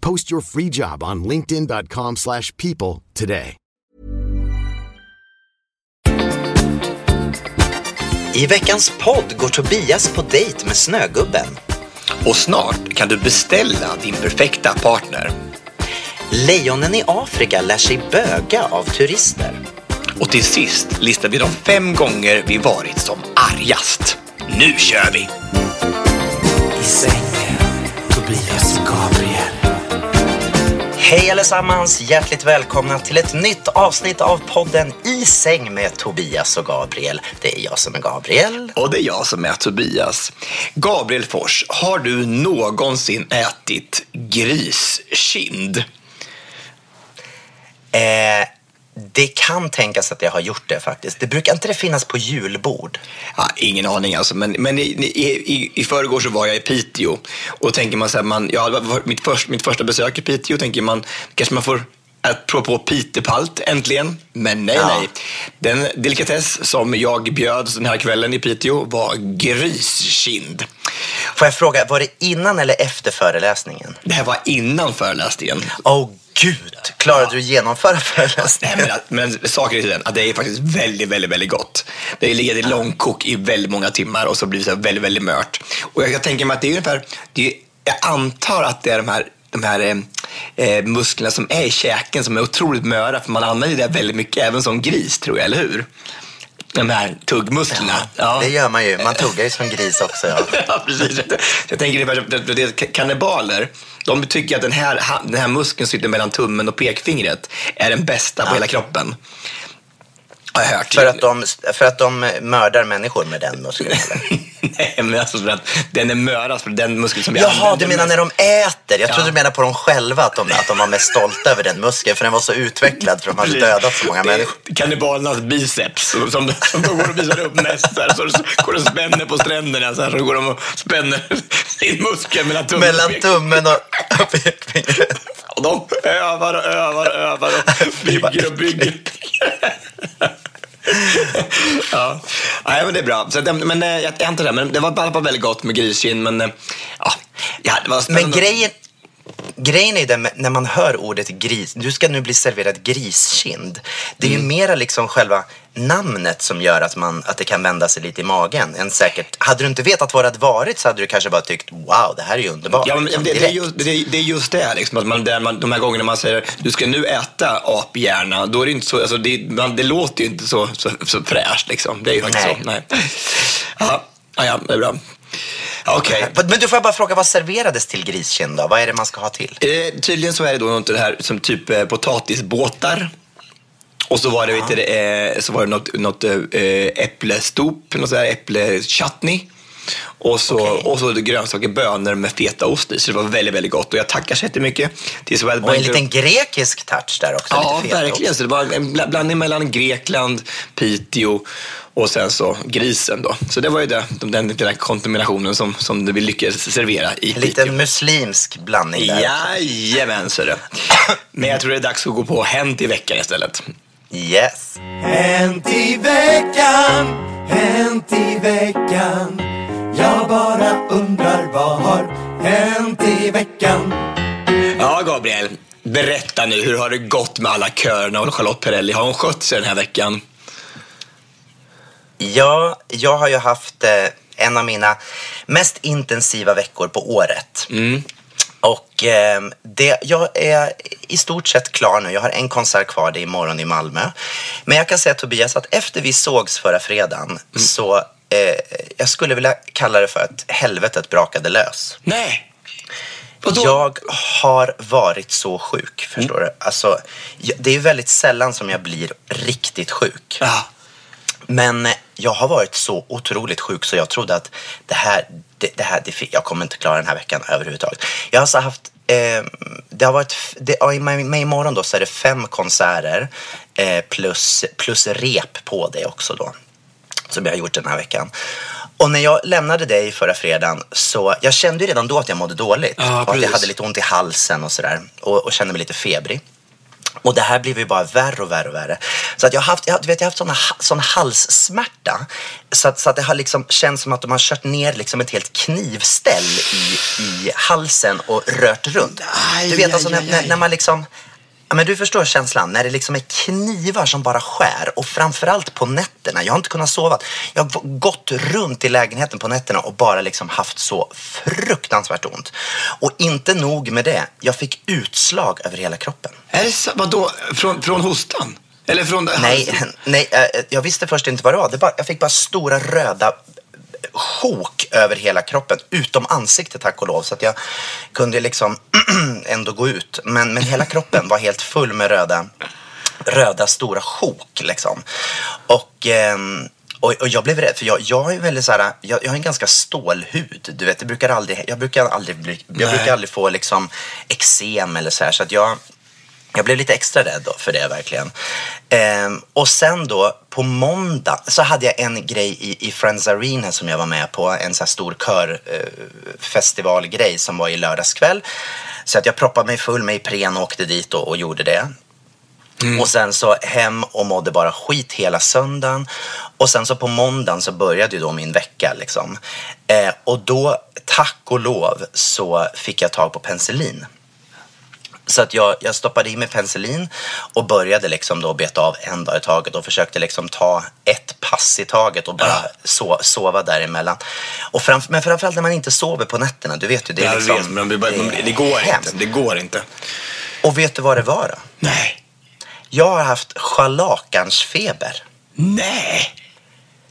Post your free job on linkedin.com/people slash people today. I veckans podd går Tobias på dejt med Snögubben. Och snart kan du beställa din perfekta partner. Lejonen i Afrika lär sig böga av turister. Och till sist listar vi de fem gånger vi varit som argast. Nu kör vi! I sängen, Tobias och Gabriel. Hej allesammans! Hjärtligt välkomna till ett nytt avsnitt av podden I säng med Tobias och Gabriel. Det är jag som är Gabriel. Och det är jag som är Tobias. Gabriel Fors, har du någonsin ätit griskind? Eh, det kan tänkas att jag har gjort det faktiskt. Det brukar inte det finnas på julbord? Ja, ingen aning alltså, men, men i, i, i, förrgår så var jag i Piteå och tänker man så här, man, ja, mitt, först, mitt första besök i Piteå tänker man, kanske man får att prova på pitepalt äntligen. Men nej, Ja. nej. Den delikatess som jag bjöd den här kvällen i Piteå var griskind. Får jag fråga, var det innan eller efter föreläsningen? Det här var innan föreläsningen. Åh gud! Klarade du att genomföra föreläsningen? Nej, men, men saker i den att det är faktiskt väldigt, väldigt, väldigt gott. Det ligger i långkok i väldigt många timmar och så blir det så väldigt, väldigt mört. Och jag, jag tänker mig att det är ungefär, det är, jag antar att det är de här de här eh, eh musklerna som är i käken som är otroligt möra för man använder det väldigt mycket även som gris tror jag, eller hur? De här tuggmusklerna. Ja. Det gör man ju. Man tuggar ju som gris också. Ja. Ja, precis. Jag tänker det, kannibaler, de tycker att den här, den här muskeln som sitter mellan tummen och pekfingret är den bästa på hela kroppen. Har jag hört. För, att de, för att de mördar människor med den muskeln? Eller? Nej, men alltså för att den är mörast för den muskeln som vi Jaha, använder du menar när de äter? Jag Ja. trodde du menade på dem själva, att de, att de var mest stolta över den muskeln. För den var så utvecklad, för de hade dödat så många Det människor. Kannibalernas biceps som, som, de går och visar upp mest. Så, här, så går de och spänner på stränderna så, här, så går de och spänner sin muskel mellan tummen Mellan tummen och pekfingret. Och de övar och övar och övar och bygger och bygger. Ja, Nej, men det är bra. Så, men, eh, jag, jag antar det. Men det var väldigt gott med griskind. Men eh, ja, det var Men spännande. grejen, grejen är den, när man hör ordet gris, du ska nu bli serverad griskind. Det är ju mera liksom själva namnet som gör att, man, att det kan vända sig lite i magen. Än säkert, hade du inte vetat vad det hade varit så hade du kanske bara tyckt wow, det här är ju underbart. Ja, men liksom, det, det, är just, det, det är just det, liksom, att man, där man, de här gångerna man säger du ska nu äta aphjärna, då är det inte så, alltså, det, man, det låter ju inte så, så, så fräscht. Liksom. Det är ju faktiskt Nej. så. Nej. Ja, ja, det är bra. Okej. Men du får jag bara fråga, vad serverades till griskind då? Vad är det man ska ha till? Eh, tydligen så är det då något det här som typ eh, potatisbåtar. Och så var det, vet du, eh, så var det något, något eh, äpplestop, något sådär äpplechutney. Och så, Okej. och så grönsaker, bönor med fetaost i. Så det var väldigt, väldigt gott. Och jag tackar så jättemycket till Swedbank. Och en liten grekisk touch där också. Ja, verkligen. Så det var en bla- blandning mellan Grekland, Piteå och sen så grisen då. Så det var ju det, den, den lilla kombinationen som, som vi lyckades servera i En liten muslimsk blandning där. Jajamän, så det. Men jag tror det är dags att gå på Hänt i veckan istället. Yes. Hänt i veckan, hänt i veckan Jag bara undrar vad har hänt i veckan Ja, Gabriel. Berätta nu, hur har det gått med alla körerna och Charlotte Perrelli? Har hon skött sig den här veckan? Ja, jag har ju haft eh, en av mina mest intensiva veckor på året. Mm. Och eh, det, jag är i stort sett klar nu. Jag har en konsert kvar, det är imorgon i Malmö. Men jag kan säga Tobias att efter vi sågs förra fredagen så eh, jag skulle vilja kalla det för att helvetet brakade lös. Nej. Vadå? Jag har varit så sjuk, förstår du. Alltså, det är väldigt sällan som jag blir riktigt sjuk. Ja. Men jag har varit så otroligt sjuk så jag trodde att det här, det, det här det, jag kommer inte klara den här veckan överhuvudtaget. Jag har alltså haft, eh, det har varit, det, med, imorgon då så är det fem konserter eh, plus, plus rep på det också då. Som jag har gjort den här veckan. Och när jag lämnade dig förra fredagen så jag kände ju redan då att jag mådde dåligt. Ja, och att jag hade lite ont i halsen och sådär. Och, och kände mig lite febrig. Och det här blev ju bara värre och värre och värre. Så att jag har haft, jag, du vet, jag haft såna, ha- sån halssmärta. Så att, så att det har liksom känts som att de har kört ner liksom ett helt knivställ i, i halsen och rört runt. Aj, du vet alltså aj, när, aj, när, när man liksom Ja, men du förstår känslan när det liksom är knivar som bara skär och framförallt på nätterna. Jag har inte kunnat sova. Jag har gått runt i lägenheten på nätterna och bara liksom haft så fruktansvärt ont. Och inte nog med det, jag fick utslag över hela kroppen. Är det så? Vadå? Från, från hostan? Eller från... Nej, nej eh, jag visste först inte vad det var. Det bara, jag fick bara stora röda sjok över hela kroppen, utom ansiktet tack och lov. Så att jag kunde liksom ändå gå ut. Men, men hela kroppen var helt full med röda, röda stora sjok liksom. Och... ehm, och, och jag blev rädd, för jag, jag är väldigt så här, jag, jag har en ganska stålhud. Du vet, det brukar aldrig, jag brukar aldrig, bli, jag brukar aldrig få liksom eksem eller så här. Så att jag, jag blev lite extra rädd då för det verkligen. Ehm, och sen då på måndag så hade jag en grej i, i Friends Arena som jag var med på. En så här stor körfestivalgrej som var i lördags kväll. Så att jag proppade mig full med Ipren och åkte dit och, och gjorde det. Och sen så hem och mådde bara skit hela söndagen. Och sen så på måndagen så började ju då min vecka liksom. Eh, och då, tack och lov, så fick jag tag på penicillin. Så att jag, jag stoppade i mig penicillin och började liksom då beta av en dag i taget och försökte liksom ta ett pass i taget och bara so, sova däremellan. Och fram, men framförallt när man inte sover på nätterna, du vet ju. Det, är Jag liksom, vet, men blir bara, blir- det går hemskt. inte. Det går inte. Och vet du vad det var då? Nej. Jag har haft scharlakansfeber. Nej.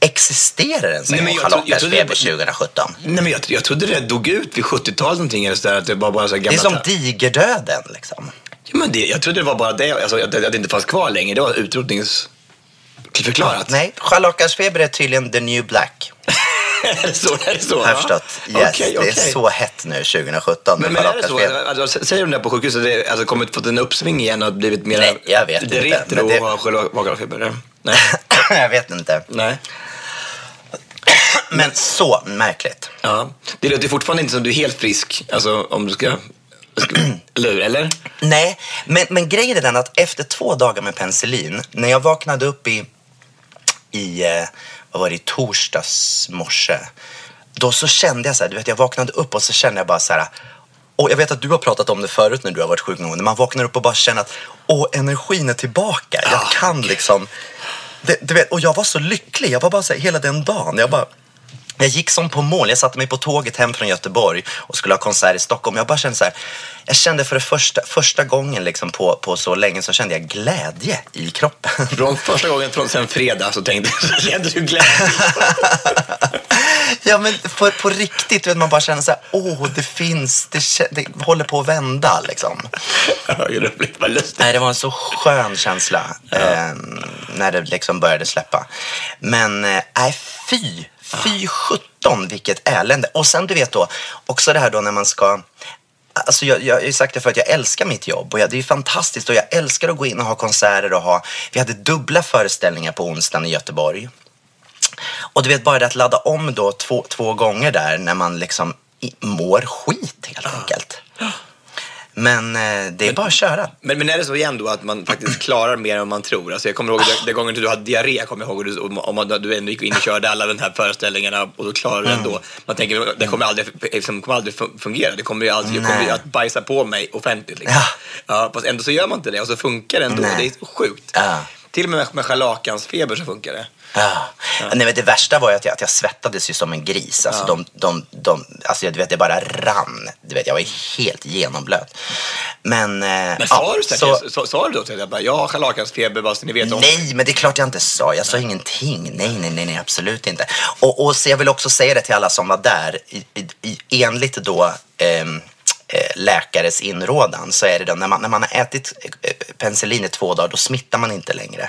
Existerar ens en gång det 2017? Nej, men jag, jag trodde det dog ut vid 70-talet någonting. Eller så där, att det var bara så här Det gamla är som digerdöden liksom. Ja, men det, jag trodde det var bara det, alltså, att, det- att det inte fanns kvar längre. Det var utrotningsförklarat. Nej, scharlakansfeber är tydligen the new black. är det så? Är det så? Har Ja. förstått. Yes, Okej, det okej. är så hett nu 2017 Men, men är det så? Alltså, säger de där på sjukhuset, det är- alltså kommit fått en uppsving igen och blivit mer Nej, jag vet inte, retro det- och ha scharlakansfeber? Nej. jag vet inte. Nej. Men så märkligt. Ja. Det låter fortfarande inte som du är helt frisk. Alltså om du ska... Eller hur? Eller? Nej, men, men grejen är den att efter två dagar med penicillin, när jag vaknade upp i, i eh, vad var det, i torsdags morse, då så kände jag så här, du vet jag vaknade upp och så kände jag bara så här, och jag vet att du har pratat om det förut när du har varit sjuk någon gång, när man vaknar upp och bara känner att åh, energin är tillbaka. Jag Ah, kan liksom, det, du vet, och jag var så lycklig, jag var bara så här, hela den dagen, jag bara jag gick som på mål. Jag satte mig på tåget hem från Göteborg och skulle ha konsert i Stockholm. Jag bara kände så här. Jag kände för det första, första gången liksom på, på så länge så kände jag glädje i kroppen. Från första gången från sen fredag så tänkte så kände du glädje. ja men för, på riktigt, vet, man bara känner så här. Åh, det finns, det, det håller på att vända liksom. Ja. Nej, det var en så skön känsla eh, när det liksom började släppa. Men eh, nej, fy, fy sjutton vilket elände. Och sen du vet då, också det här då när man ska Alltså jag, jag har ju sagt det för att jag älskar mitt jobb och jag, det är ju fantastiskt och jag älskar att gå in och ha konserter och ha, vi hade dubbla föreställningar på onsdagen i Göteborg. Och du vet bara det att ladda om då två, två gånger där när man liksom mår skit helt enkelt. Men eh, det är bara att köra. Men, men är det så igen då att man faktiskt klarar mer än man tror? Alltså jag kommer ihåg den, gången du hade diarré, kommer jag ihåg, och du, om, om du ändå gick in och körde alla de här föreställningarna och då klarar du det ändå. Man tänker, det kommer aldrig, liksom, kommer aldrig fun- fungera. Det kommer ju aldrig, jag kommer ju att bajsa på mig offentligt. Liksom. Ja. Ja, fast ändå så gör man inte det och så funkar det ändå. Nej. Det är så sjukt. Ja. Till och med med scharlakansfeber så funkar det. Ja. Nej, men det värsta var ju att jag, att jag svettades ju som en gris. Alltså, de, de, de, alltså, jag, du vet, det bara rann. Du vet, jag var helt genomblöt. Men, eh, Men ja, sa du så, så, så, sa du då till jag jag har scharlakansfeber bara så ni vet om Nej, men det är klart jag inte sa. Jag sa ingenting. Nej, nej, nej, nej absolut inte. Och, och så jag vill också säga det till alla som var där. I, i, enligt då eh, läkares inrådan så är det då när man, när man har ätit eh, penicillin i två dagar då smittar man inte längre.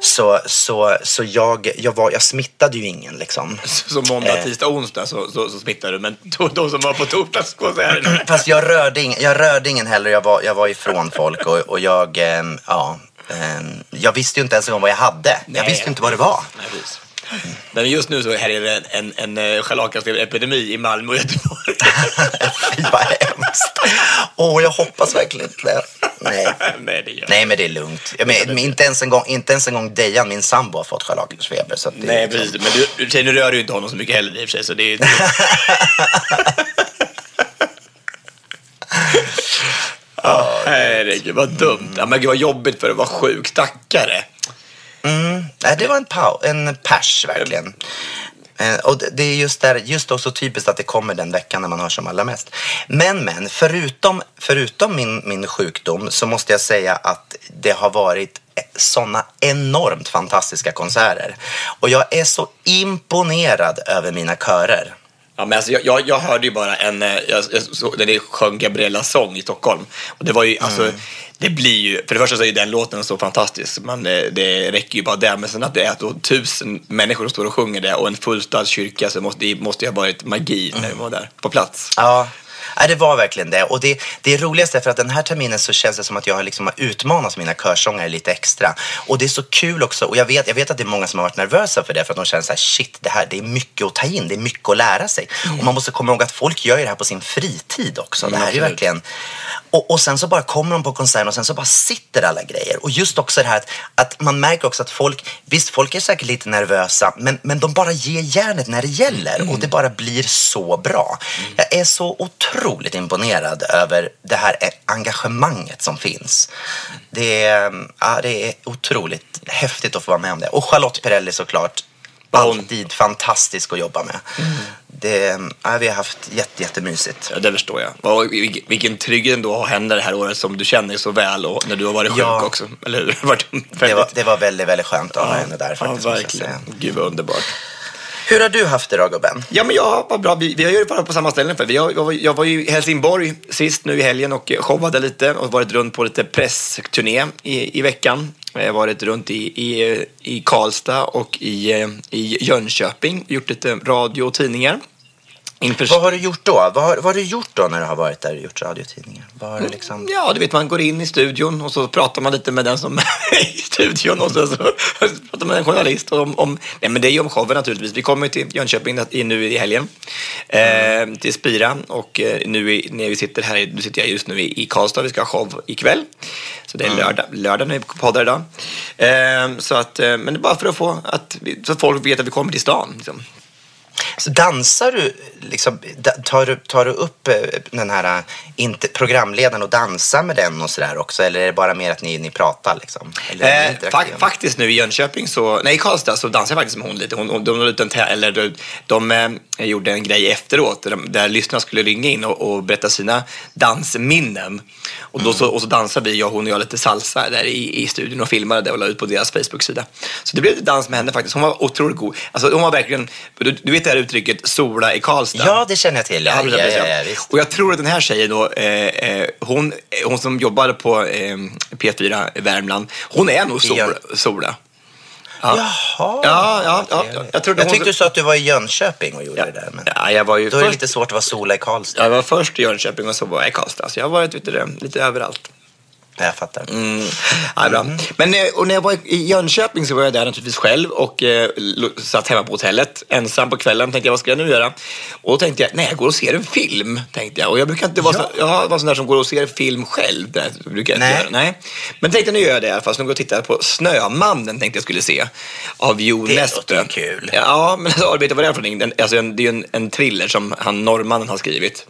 Så, så, så jag, jag, var, jag smittade ju ingen liksom. Så måndag, Eh. tisdag, onsdag så, så, så smittar du. Men de, som var på torsdagskonserten. Fast jag rörde, ing, jag rörde ingen heller. Jag var, jag var ifrån folk och, och jag, ja, jag visste ju inte ens en gång vad jag hade. Jag Nej. visste ju inte vad det var. Nej. Men just nu så här är det en, en, en scharlakansfeberepidemi i Malmö och Göteborg. Fy vad hemskt. Åh, jag hoppas verkligen inte. Nej. Nej, det gör Nej, men det är lugnt. Jag men, men inte, ens en gång, inte ens en gång Dejan, min sambo, har fått scharlakansfeber. Det, Nej, precis. Men du, du, nu rör du ju inte honom så mycket heller i och för sig. Så det är, Ja, herregud, vad dumt. Ja, men gud, vad jobbigt för att vara sjuk. Stackare. Mm, nej, det var en, pau, en pers verkligen. Eh, och det- det är just, där, just också typiskt att det kommer den veckan när man har som allra mest. Men, men, förutom, förutom min, min sjukdom så måste jag säga att det har varit e, sådana enormt fantastiska konserter. Och jag är så imponerad över mina körer. Ja, men alltså, jag, jag, jag hörde ju bara en, eh, jag, jag såg, när det sjöng Gabriellas sång i Stockholm. Och det var ju, alltså, det blir ju, för det första så är ju den låten så fantastisk, men eh, det räcker ju bara där. Men sen att det är då tusen människor som står och sjunger det och en fullstad kyrka så måste det måste ju ha varit magi när vi var där på plats. Ja, nej, det var verkligen det. Och det, det roligaste är för att den här terminen så känns det som att jag har liksom har utmanat mina körsångare lite extra. Och det är så kul också. Och jag vet, jag vet att det är många som har varit nervösa för det för att de känner så här, shit, det här det är mycket att ta in, det är mycket att lära sig. Och man måste komma ihåg att folk gör ju det här på sin fritid också. Det här är ju verkligen... Och, och sen så bara kommer de på konserten och sen så bara sitter alla grejer. Och just också det här att, att man märker också att folk, visst folk är säkert lite nervösa, men, men de bara ger järnet när det gäller och det bara blir så bra. Jag är så otroligt imponerad över det här engagemanget som finns. Det är, ja, det är otroligt häftigt att få vara med om det. Och Charlotte Perrelli såklart, alltid fantastisk att jobba med. Det, ja, vi har haft jätte, jättemysigt. Ja, det förstår jag. Och vil- vilken trygghet ändå att ha henne det här året som du känner så väl och när du har varit sjuk Ja. också. Eller hur? Det var, det var väldigt, väldigt skönt att ha henne där ja, faktiskt. jag verkligen. Gud vad underbart. Hur har du haft det då gubben? Ja, men jag var bra. Vi, vi har ju varit på samma ställen för. Jag, jag, var, jag var ju i Helsingborg sist nu i helgen och showade lite och varit runt på lite pressturné i, i veckan. Jag har varit runt i, i, i Karlstad och i, eh, i Jönköping, gjort lite radio och tidningar. Inför... Vad har du gjort då? Vad har, vad har du gjort då när du har varit där och gjort radiotidningar? Vad har du liksom... Ja, du vet, man går in i studion och så pratar man lite med den som är i studion och så, så pratar man med en journalist om, om, nej men det är ju om showen naturligtvis. Vi kommer till Jönköping nu i helgen, eh, till Spira och eh, nu i, när vi sitter här, nu sitter jag just nu i, i Karlstad, vi ska ha show ikväll. Så det är lördag, lördag när vi poddar idag. Eh, så att, eh, men det är bara för att få, att, så att folk vet att vi kommer till stan. Liksom. Så dansar du, liksom, tar, du, tar du upp eh, den här eh, inte, programledaren och dansar med den och sådär också? Eller är det bara mer att ni, ni pratar liksom? Eller Eh, fa- faktiskt nu i Jönköping, så, nej i Karlstad, så dansade jag faktiskt med hon lite. Hon, hon, de, de, de, eller, de, de eh, gjorde en grej efteråt där, de, där lyssnarna skulle ringa in och, och berätta sina dansminnen. Och, då, så, och så dansade vi, jag, hon och jag, lite salsa där i, i studion och filmade det och la ut på deras Facebook-sida. Så det blev lite dans med henne faktiskt. Hon var otroligt god. Alltså, hon var verkligen, du, du vet det här uttrycket sola i Karlstad? Ja, det känner jag till. Ja, Ja, ja, ja. Och jag tror att den här tjejen då, eh, eh, hon, hon som jobbade på eh, P4 i Värmland, hon är nog Sola. Ja. Jaha. Ja, ja, ja. Jag, trodde Jag hon... tyckte du sa att du var i Jönköping och gjorde ja, det där. Men ja, jag var ju då är det först, lite svårt att vara sola i Karlstad. jag var först i Jönköping och så var jag i Karlstad. Så jag har varit det, lite överallt. Ja, jag fattar. Mm. Ja, bra. Men eh, och när jag var i Jönköping så var jag där naturligtvis själv och eh, satt hemma på hotellet ensam på kvällen. Tänkte jag, vad ska jag nu göra? Och då tänkte jag, nej, jag går och ser en film. Tänkte jag. Och jag brukar inte vara, så, jag var sån där som går och ser film själv. Det brukar jag inte Nej. göra. Nej. Men tänkte nu gör jag det i alla fall. Så nu går jag och tittar på Snömannen tänkte jag skulle se. Av Jo Det Nesbø. låter kul. Ja, men alltså, vet du vad det är för någonting? Alltså, en, det är ju en, en thriller som han norrmannen har skrivit.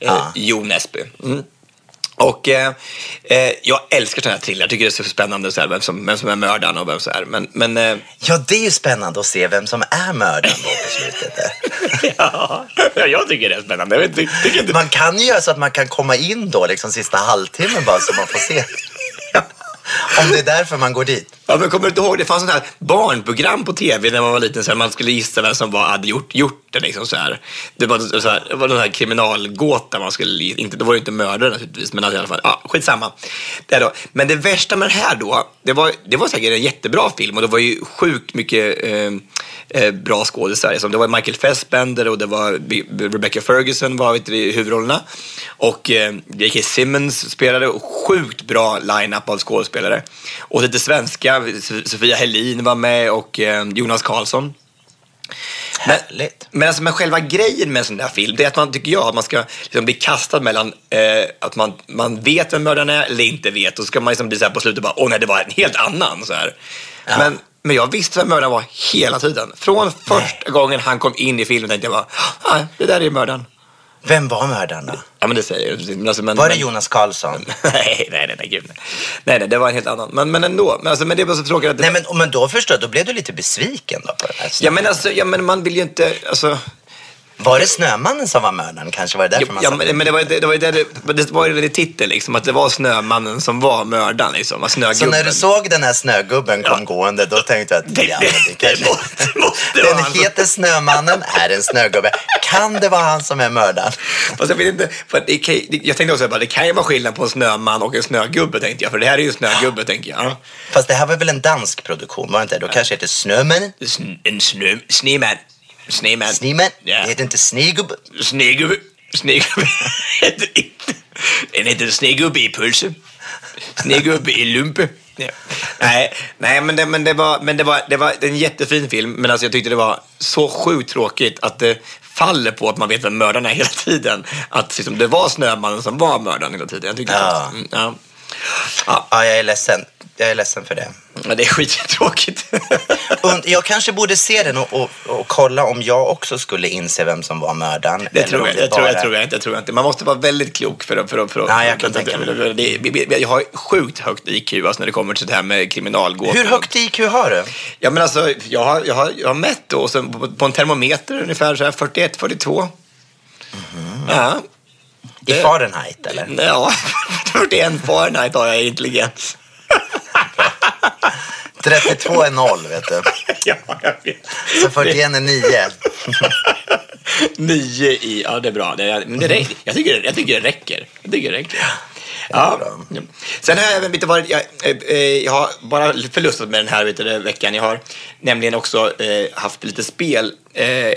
Eh, Ja. Jo Nesbø. Mm. Och eh, eh, jag älskar sådana här thriller. Jag tycker det är så spännande så här, vem, som, vem som är mördaren och vem som är. Men, men eh, Ja, det är ju spännande att se vem som är mördaren då på slutet. ja, jag tycker det är spännande. Ty, tycker inte... Man kan ju göra så att man kan komma in då liksom sista halvtimmen bara så man får se. Om det är därför man går dit. Ja, men kommer du inte ihåg, det fanns sånt här barnprogram på tv när man var liten, så här, man skulle gissa vem som var, hade gjort, gjort det. Liksom, så här. Det var, så här, det var den här kriminalgåta man skulle, inte, det var ju inte mördare naturligtvis, men alltså, i alla fall, ja, skitsamma. Det då. Men det värsta med det här då, det var, det var säkert en jättebra film och det var ju sjukt mycket eh, eh bra skådisar. Liksom. Det var Michael Fassbender och det var Rebecca Ferguson var vet du, i huvudrollerna. Och eh, J.K. Simmons spelade och sjukt bra line-up av skådespelare. Och lite svenska, Sofia Helin var med och eh, Jonas Karlsson. Men, men, alltså, men själva grejen med en sån där film, det är att man tycker jag att man ska liksom bli kastad mellan eh, att man, man vet vem mördaren är eller inte vet. Och så ska man liksom bli så här på slutet bara, åh nej, det var en helt annan. Så här. Men, men jag visste vem mördaren var hela tiden. Från första gången han kom in i filmen tänkte jag bara, nej, det där är mördaren. Vem var mördaren då? Ja, men det säger jag. Alltså, men, Var det men- Jonas Karlsson? nej, nej, nej, nej, gud. nej. Nej, nej, det var en helt annan. Men, men ändå. Men, alltså, men det var så tråkigt att det Nej, men, men då förstår jag, då blev du lite besviken då på den här Ja, men alltså, ja, men man vill ju inte, alltså... Var det Snömannen som var mördaren? Kanske var det därför man ja, men, men det var ju det, det, var det, det, var det titeln liksom, att det var Snömannen som var mördaren liksom, att Så snögubben. när du såg den här snögubben kom Ja. gående, då tänkte jag att Det- ja, det- kanske... måste- Den han. heter Snömannen, är en snögubbe. Kan det vara han som är mördaren? Fast jag vet inte, för att det kan, jag tänkte också bara, det kan ju vara skillnad på en snöman och en snögubbe tänkte jag, för det här är ju en snögubbe tänker jag. Fast det här var väl en dansk produktion, var det inte? Då kanske det heter Snömannen? Sn- En snö, snöman. Snöman. Snöman? Ja. Det heter inte Snegubbe. Snegubbe. Snegubbe. Den heter Snegubbe i pulse. Snegubbe i lumpe. Ja. Nej, nej men, det, men, det, var, men det, var, det var en jättefin film, men alltså jag tyckte det var så sjukt tråkigt att det faller på att man vet vem mördaren är hela tiden. Att liksom, det var Snömannen som var mördaren hela tiden. Jag tyckte Ja. att, mm, ja. Ja, Ja, jag är ledsen. Jag är ledsen för det. men det är skittråkigt. Und, jag kanske borde se den och, och, och kolla om jag också skulle inse vem som var mördaren. Det eller tror om jag, det tror bara- jag, tror jag inte. Jag tror jag inte. Man måste vara väldigt klok för att... För att, för att jag kan för, tänka mig det, det, det, Jag har sjukt högt IQ alltså, när det kommer till det här med kriminalgåtor. Hur högt IQ har du? Ja, men alltså, jag har, jag har, jag har mätt då, och sen på, på en termometer ungefär så här 41, 42. Ja. I Fahrenheit eller? Ja, 41 Fahrenheit har jag i intelligens. 32 är noll, vet du. ja, jag vet. Så 41 är 9. Nio i, ja det är bra. Det, men det, räcker. jag, tycker, jag tycker det räcker. Jag tycker det räcker. Ja. Sen har jag även lite varit, jag, eh, eh, jag har bara förlustat med den här vet du, veckan. Jag har nämligen också eh, haft lite spel eh.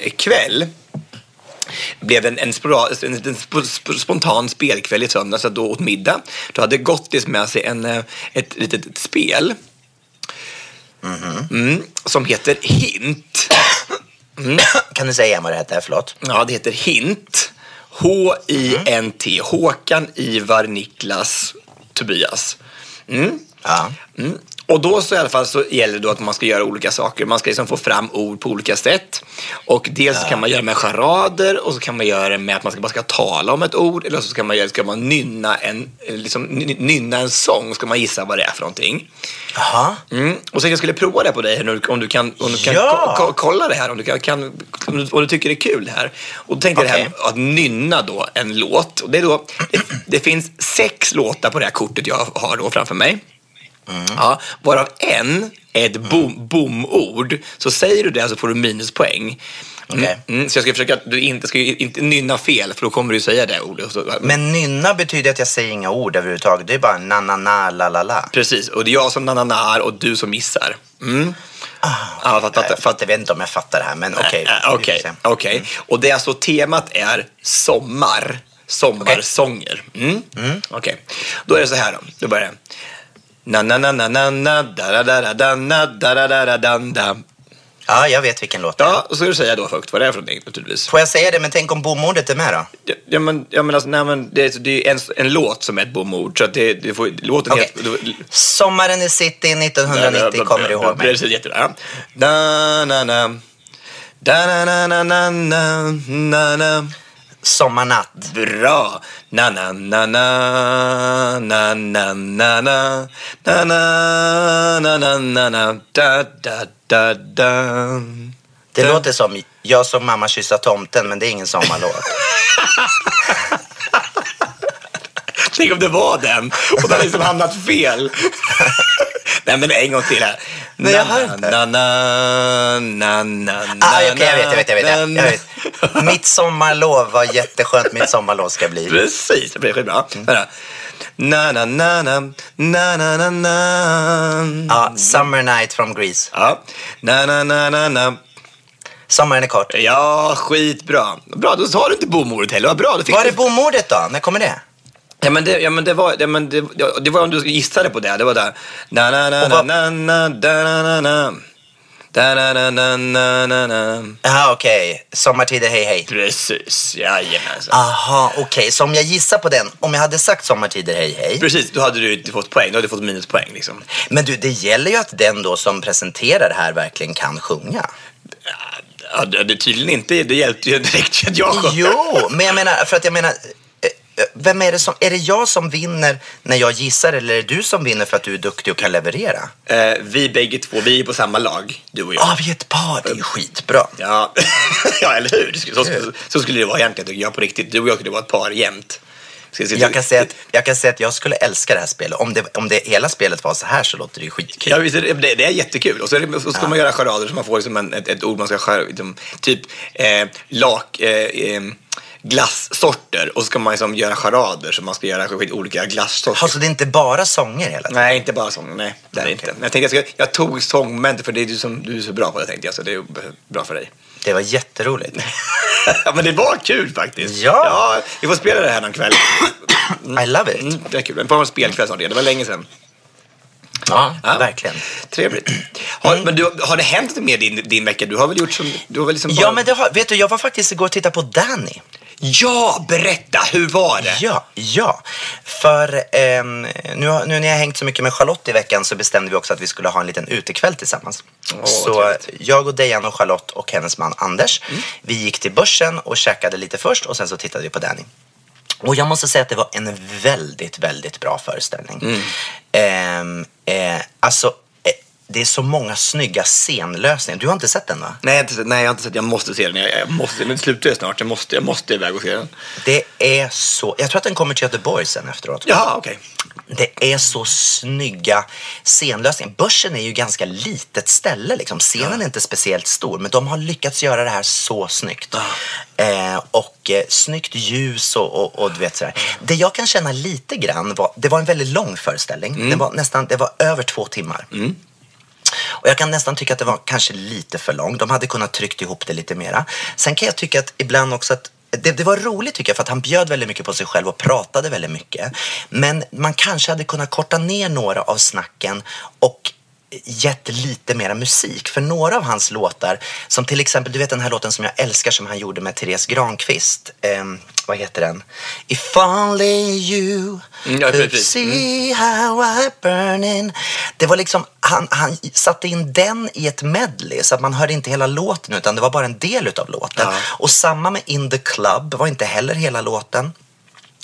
Blev en, en, spora, en, en sp- sp- spontan spelkväll i söndags, då åt middag. Då hade Gottis med sig en, eh, ett litet spel mm, som heter Hint. Kan du säga igen vad det heter? Förlåt. Ja, det heter Hint. H-I-N-T. Håkan, Ivar, Niklas, Tobias. Mm. Ja. Och då så i alla fall så gäller det då att man ska göra olika saker. Man ska liksom få fram ord på olika sätt. Och dels kan man göra med charader och så kan man göra det med att man ska, bara ska tala om ett ord. Eller så ska man, göra- ska man nynna, en, liksom, ny- nynna en sång. Ska man gissa vad det är för någonting. Jaha. Mm. Och så jag skulle prova det på dig nu, om du kan, om du kan Ja. ko- ko- kolla det här, om du, kan, kan, om, du, tycker det är kul det här. Och då tänkte jag det här att nynna då en låt. Och det, är då, det, det finns sex låtar på det här kortet jag har då framför mig. Ja, varav en är ett bom, bomord. Så säger du det så får du minuspoäng. Mm, Okej. mm, så jag ska försöka att du inte ska inte nynna fel, för då kommer du säga det ordet. Men nynna betyder att jag säger inga ord överhuvudtaget. Det är bara na na na la la la. Precis, och det är jag som nananar och du som missar. Mm. Ja, fatt, fatt, Jag fatt, jag vet inte om jag fattar det här, men okej. Eh, vi får Okej, se. okej. Och det är alltså temat är sommar. Sommarsånger. Mm. Okej, då är det så här då. Då börjar det. Na na na na na na da da da da na da da da da da da. Ja, jag vet vilken låt det är. Ja, och så ska du säga då högt vad det är för någonting naturligtvis. Får jag säga det, men tänk om bomordet är med då? Ja, men, ja, men, alltså, nej, men det, är- det är en, en låt som är ett bomord. Så att det, det får, låten Okej. heter... Sommaren i city 1990 kommer du ihåg mig. Precis, jättebra. Ja. Da, na, na. Da, na, na, na, na, na, na, na. Sommarnatt. Bra! na na na na na na na na na na na na na na da da da da Det låter som Jag som mamma kyssa tomten, men det är ingen sommarlåt. Tänk om det var den och den har liksom hamnat fel. Nej men en gång till här. Nej, jag hör inte. Na na na na Ah, okej, jag vet, jag vet, jag vet. Jag vet. Mitt sommarlov, vad jätteskönt mitt sommarlov ska bli. Precis, det blir skitbra. Mm. Na na na na na na na na Ja, Summer Night from Greece. Ja. Na na na na na Sommaren är kort. Ja, skitbra. Bra, då sa du inte bomordet heller. Vad bra, Var är bomordet då? När kommer det? Ja men det, ja, men det var, ja, men det, det var om du gissade på det. Det var där. Na na na Och na vad- na na da na na na. Da na na na na na na. Jaha, okej. Sommartider, hej hej. Precis, jajamensan. Aha, okej. Så om jag gissar på den, om jag hade sagt Sommartider, hej hej. Precis, då hade du inte fått poäng. Då hade du fått minuspoäng liksom. Men du, det gäller ju att den då som presenterar det här verkligen kan sjunga. Ja, det, det tydligen inte. Det hjälpte ju direkt att jag sjöng. Jo, men jag menar, för att jag menar, vem är det som, är det jag som vinner när jag gissar eller är det du som vinner för att du är duktig och kan leverera? Eh, vi bägge två, vi är på samma lag, du och jag. Ja, vi är ett par, det är ju skitbra. Ja, ja eller hur? Så, så, så skulle det vara egentligen tycker jag på riktigt. Du och jag skulle vara ett par jämt. Jag kan, säga att, jag kan säga att jag skulle älska det här spelet. Om det, om det hela spelet var så här så låter det ju skitkul. Ja, visst, det, det är jättekul. Och så, det, så ska man göra charader så man får liksom en, ett, ett ord man ska skära, liksom, typ eh, lak, eh, eh, glassorter. Och så ska man liksom göra charader så man ska göra olika glassorter. Alltså det är inte bara sånger hela tiden? Nej, inte bara sång. Nej, det är Okej. inte. Jag, tänkte jag, ska, jag tog sångmomentet för det är du som du är så bra på det tänkte jag. Så det är bra för dig. Det var jätteroligt. ja, men det var kul faktiskt. Ja. ja vi får spela det här någon kväll. I love it. Mm, det är kul. Vi får ha en spelkväll snart. Det var länge sedan. Ja, Ja. verkligen. Trevligt. Har, men du, har det hänt något mer din, din vecka? Du har väl gjort som... Du har väl liksom Ja, bara- men det har, vet du, jag var faktiskt igår och tittade på Danny. Ja, berätta! Hur var det? Ja, ja. För ehm, nu, nu när jag hängt så mycket med Charlotte i veckan så bestämde vi också att vi skulle ha en liten utekväll tillsammans. Åh, så trevligt. jag och Dejan och Charlotte och hennes man Anders, Mm. vi gick till börsen och käkade lite först och sen så tittade vi på Danny. Och jag måste säga att det var en väldigt, väldigt bra föreställning. Mm. Ehm, eh, alltså, eh, det är så många snygga scenlösningar. Du har inte sett den va? Nej, jag har inte sett, nej, jag har inte sett. Jag måste se den. Jag, jag måste, men det slutar ju snart. Jag måste, jag måste iväg och se den. Det är så... Jag tror att den kommer till Göteborg sen efteråt. Jaha, okej. Det är så snygga scenlösningar. Börsen är ju ganska litet ställe. Liksom. Scenen är inte speciellt stor, men de har lyckats göra det här så snyggt. Eh, och eh, snyggt ljus och, och, och du vet sådär. Det jag kan känna lite grann var, det var en väldigt lång föreställning. Det, var nästan, det var över två timmar. Och jag kan nästan tycka att det var kanske lite för långt. De hade kunnat tryckt ihop det lite mera. Sen kan jag tycka att ibland också att det, det var roligt tycker jag för att han bjöd väldigt mycket på sig själv och pratade väldigt mycket. Men man kanske hade kunnat korta ner några av snacken och gett lite mera musik. För några av hans låtar, som till exempel, du vet den här låten som jag älskar som han gjorde med Therese Granqvist. Ehm, vad heter den? If only you Mm, ja, could see how I burn in. Det var liksom, han, han satte in den i ett medley så att man hörde inte hela låten utan det var bara en del utav låten. Ja. Och samma med In the Club var inte heller hela låten.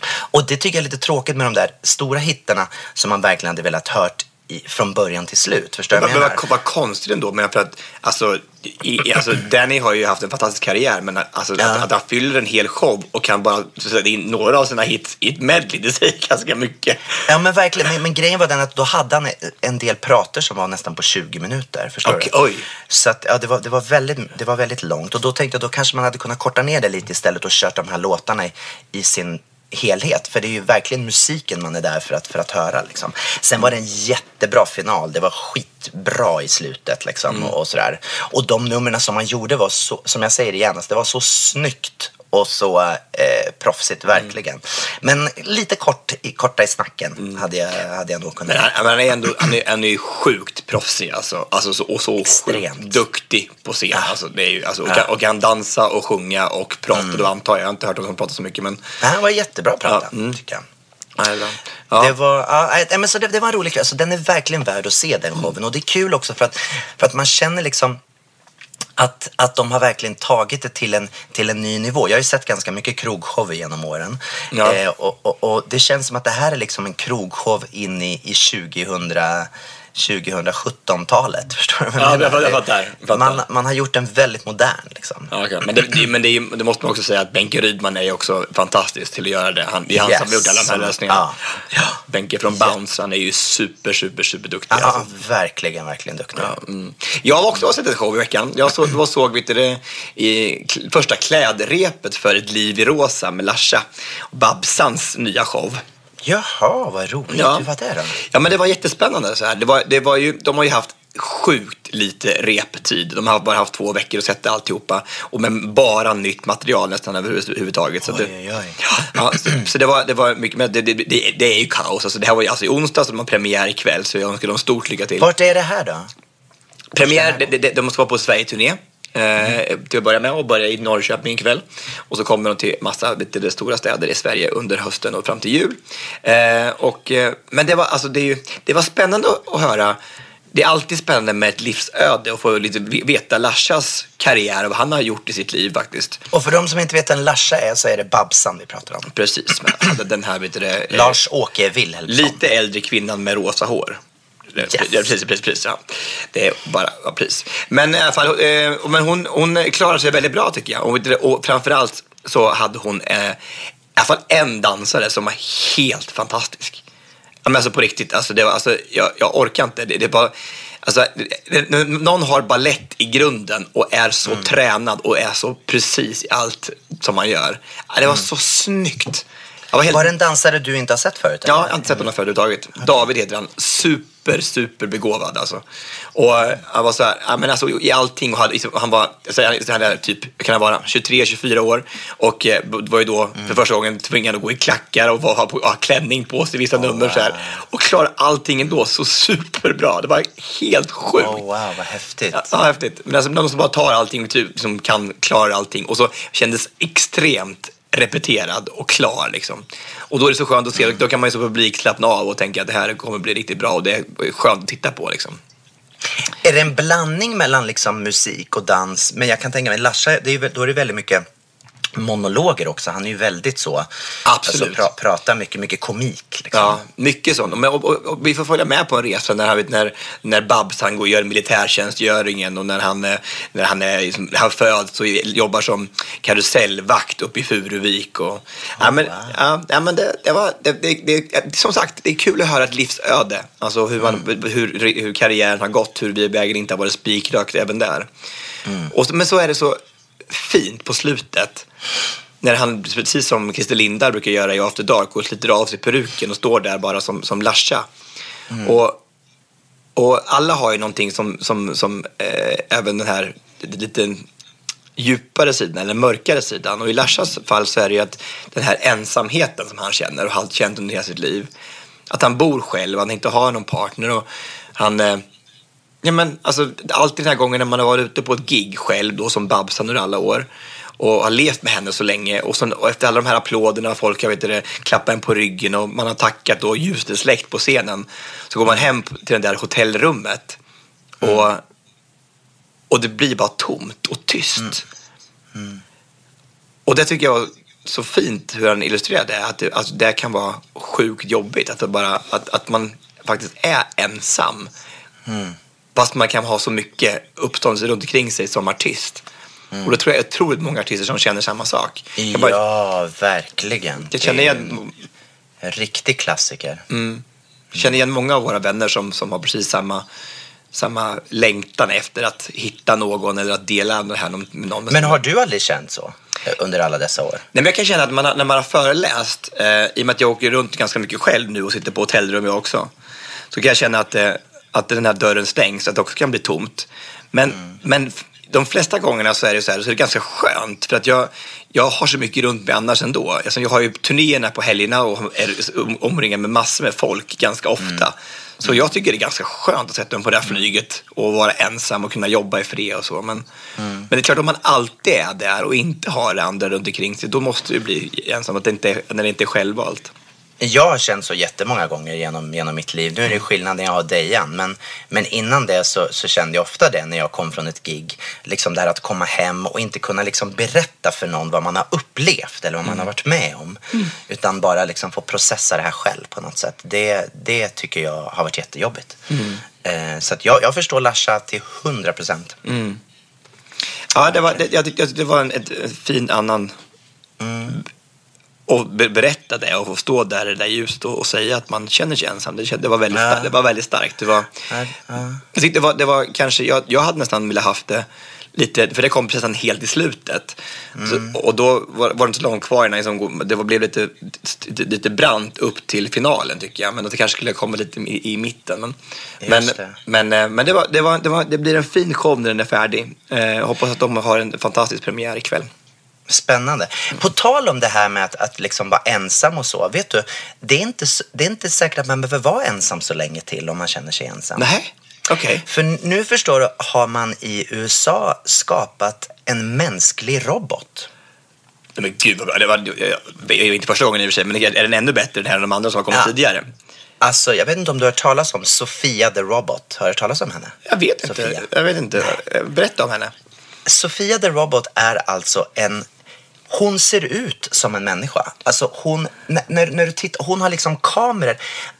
Och det tycker jag är lite tråkigt med de där stora hittarna som man verkligen hade velat hört i, från början till slut. Förstår du vad jag men menar? vad, vad konstigt ändå, men för att alltså, i, alltså, Danny har ju haft en fantastisk karriär, men alltså, Ja. att, att han fyller en hel show och kan bara sätta in några av sina hits i ett medley, det säger ganska mycket. Ja men verkligen, men, men grejen var den att då hade han en del prater som var nästan på 20 minuter. Förstår Okej, du? oj. Så att, ja, det, var, det, var väldigt, det var väldigt långt och då tänkte jag då kanske man hade kunnat korta ner det lite istället och kört de här låtarna i, i sin helhet. För det är ju verkligen musiken man är där för att, för att höra. Liksom. Sen var det en jättebra final. Det var skitbra i slutet liksom, och, och sådär. Och de numren som man gjorde var så, som jag säger igen, alltså, det var så snyggt och så eh, proffsigt verkligen. Men lite kort, i, korta i snacken hade, jag, hade jag nog kunnat. Men han, han är ändå han är, han är ju sjukt proffsig alltså, alltså så, och så Extremt. duktig på scen. Alltså, det är ju, alltså, och, Ja. kan, och kan dansa och sjunga och prata. Då antar jag, jag har inte hört honom prata så mycket men... Men han var jättebra pratad, Ja, mm. tycker jag. Ja. Det, var, ja, men så det, det var en rolig kväll. Så den är verkligen värd att se den showen. Och det är kul också för att, för att man känner liksom att, att de har verkligen tagit det till en, till en ny nivå. Jag har ju sett ganska mycket krogshow genom åren. Ja. Eh, och, och, och det känns som att det här är liksom en krogshow in i, i 2000 2017-talet. Förstår du vad Ja, jag menar? jag fattar, fattar. Man, man har gjort den väldigt modern. Liksom. Ja, okej. Men, det, det, men det, är, det måste man också säga att Benke Rydman är ju också fantastisk till att göra det. Han, det är han Yes. som har gjort alla de här lösningarna. Ja. Benke från Bounce, han är ju super, super, super duktig. Ja, alltså. verkligen, verkligen duktig. Ja, mm. Jag har också sett ett show i veckan. Jag såg, jag såg vet det, i första klädrepet för Ett liv i rosa med Larsa. Babsans nya show. Jaha, vad roligt. Ja. Hur var det då? Ja, men det var jättespännande. Så här. Det var, det var ju, de har ju haft sjukt lite reptid. De har bara haft två veckor att sätta alltihopa. Och med bara nytt material nästan överhuvudtaget. Så Oj, det, oj. Ja, så, så det, var, det var mycket, men det, det, det, är ju kaos. Alltså, det här var ju alltså i onsdag så de har premiär ikväll. Så jag önskar dem stort lycka till. Vart är det här då? Premiär, det, det, de måste vara på Sverige-turné. Eh, till att börja med och börja i Norrköping ikväll. Och så kommer de till massa de stora städer i Sverige under hösten och fram till jul. Eh, och, eh, men det var, alltså, det, är ju, det var spännande att, höra. Det är alltid spännande med ett livsöde och få lite veta Lashas karriär och vad han har gjort i sitt liv faktiskt. Och för de som inte vet vem Larsa är så är det Babsan vi pratar om. Precis, men alltså, den här vet du, det, eh, Lars-Åke Wilhelmsson. Lite äldre kvinnan med rosa hår. Ja, precis, precis, precis. Ja. Det är bara, ja, precis. Men i alla fall, eh, men hon, hon klarar sig väldigt bra tycker jag. Och, och framförallt så hade hon eh, i alla fall en dansare som var helt fantastisk. Men alltså på riktigt, alltså, det var, alltså, jag, jag orkar inte. Det, det var, alltså, det, någon har ballett i grunden och är så tränad och är så precis i allt som man gör. Det var så snyggt. Var helt Var det en dansare du inte har sett förut? eller? Ja, jag har inte sett honom förut överhuvudtaget. David heter han. Super, super begåvad alltså. Och eh, han var så här, ja, men alltså i allting. Och hade, liksom, han var, säger, han är typ, kan han vara, 23, 24 år. Och eh, var ju då för första gången tvingad att gå i klackar och ha, ha klänning på sig vissa nummer så här. Och klara allting ändå så superbra. Det var helt sjukt. Oh, wow, vad häftigt. Ja, ja, häftigt. Men alltså, någon som bara tar allting, typ, som kan klara allting. Och så kändes extremt repeterad och klar. Liksom. Och då är det så skönt att se, då kan man ju som publik slappna av och tänka att det här kommer bli riktigt bra och det är skönt att titta på. Liksom. Är det en blandning mellan liksom musik och dans? Men jag kan tänka mig, Larsa, det är då är det väldigt mycket monologer också. Han är ju väldigt så. Absolut. Alltså, pra, pratar mycket, mycket komik. Liksom. Ja, mycket sånt. Och, och, och, och vi får följa med på en resa när, när, när Babs han går och gör militärtjänstgöringen och när han, eh, när han, är, han föds och jobbar som karusellvakt uppe i Furuvik. Och, ja, men, ja, ja, men det, det var, det, det, det, som sagt, det är kul att höra ett livsöde. Alltså hur, man, hur, hur karriären har gått, hur vägen inte har varit spikrakt även där. Och, så- men så är det så fint på slutet. När han, precis som Christer Lindar brukar göra i After Dark, och sliter av sig peruken och står där bara som, som Larsa. Och, och alla har ju någonting som, som, som eh, även den här lite djupare sidan eller mörkare sidan. Och i Larsas fall så är det ju att den här ensamheten som han känner och har känt under hela sitt liv. Att han bor själv, han inte har någon partner och han eh, Ja, men, alltså, alltid den här gången när man har varit ute på ett gig själv då som Babsan under alla år och har levt med henne så länge och, sen, och efter alla de här applåderna och folk jag vet inte, klappar en på ryggen och man har tackat och ljuset är släckt på scenen så går man hem till det där hotellrummet och, och det blir bara tomt och tyst. Och det tycker jag var så fint hur han illustrerade det, att det, alltså, det kan vara sjukt jobbigt att, det bara, att, att man faktiskt är ensam. Fast man kan ha så mycket uppståndelse runt omkring sig som artist. Och det tror jag otroligt många artister som känner samma sak. Jag, bara, Ja, verkligen. jag känner igen, En riktig klassiker. känner igen många av våra vänner som, som har precis samma, samma längtan efter att hitta någon eller att dela det här med någon. Men har du aldrig känt så eh, under alla dessa år? Nej, men jag kan känna att man, när man har föreläst, eh, i och med att jag åker runt ganska mycket själv nu och sitter på hotellrum jag också, så kan jag känna att, eh, att den här dörren stängs, att det också kan bli tomt. Men, men f- de flesta gångerna så är det så här, så är det ganska skönt för att jag, jag har så mycket runt mig annars ändå. Alltså, jag har ju turnéerna på helgerna och är omringad med massor med folk ganska ofta. Så jag tycker det är ganska skönt att sätta mig på det här flyget och vara ensam och kunna jobba i fred och så. Men, men det är klart, om man alltid är där och inte har det andra runt omkring sig, då måste det bli ensamt att det inte är, när det inte är självvalt. Jag har känt så jättemånga gånger genom, genom mitt liv. Nu är det skillnad när jag har Dejan, men, men innan det så, så kände jag ofta det när jag kom från ett gig. Liksom det här att komma hem och inte kunna liksom berätta för någon vad man har upplevt eller vad man har varit med om. Utan bara liksom få processa det här själv på något sätt. Det, det tycker jag har varit jättejobbigt. Eh, så jag, jag förstår Larsa till hundra procent. Ja, det var, det, jag det var en ett, ett fin annan... Och be, berätta det och få stå där i det där ljuset och, säga att man känner sig ensam. Det, det, var, väldigt, Ja. det var väldigt starkt. Det var, Ja, det var, det var kanske, jag, jag hade nästan velat haft det lite, för det kom nästan helt i slutet. Så, och då var, var det inte så långt kvar innan liksom, det var, blev lite, lite, brant upp till finalen tycker jag. Men att det kanske skulle komma lite i, i mitten. Men, men, det. men, eh, men det, var, det, var, det, var, det blir en fin show när den är färdig. Eh, hoppas att de har en fantastisk premiär ikväll. Spännande. På tal om det här med att, att liksom vara ensam och så. Vet du, det är, inte, det är inte säkert att man behöver vara ensam så länge till om man känner sig ensam. Nej, okej. För nu förstår du, har man i USA skapat en mänsklig robot. Men gud, vad bra. det var, det är inte första gången i och för sig, men är den ännu bättre än de andra som har kommit Ja. tidigare? Alltså, jag vet inte om du har hört talas om Sofia the Robot. Har du hört talas om henne? Jag vet inte. Sofia. Jag vet inte. Berätta om henne. Sofia the Robot är alltså en... Hon ser ut som en människa. Alltså hon, när, när, du tittar, hon har liksom kameror.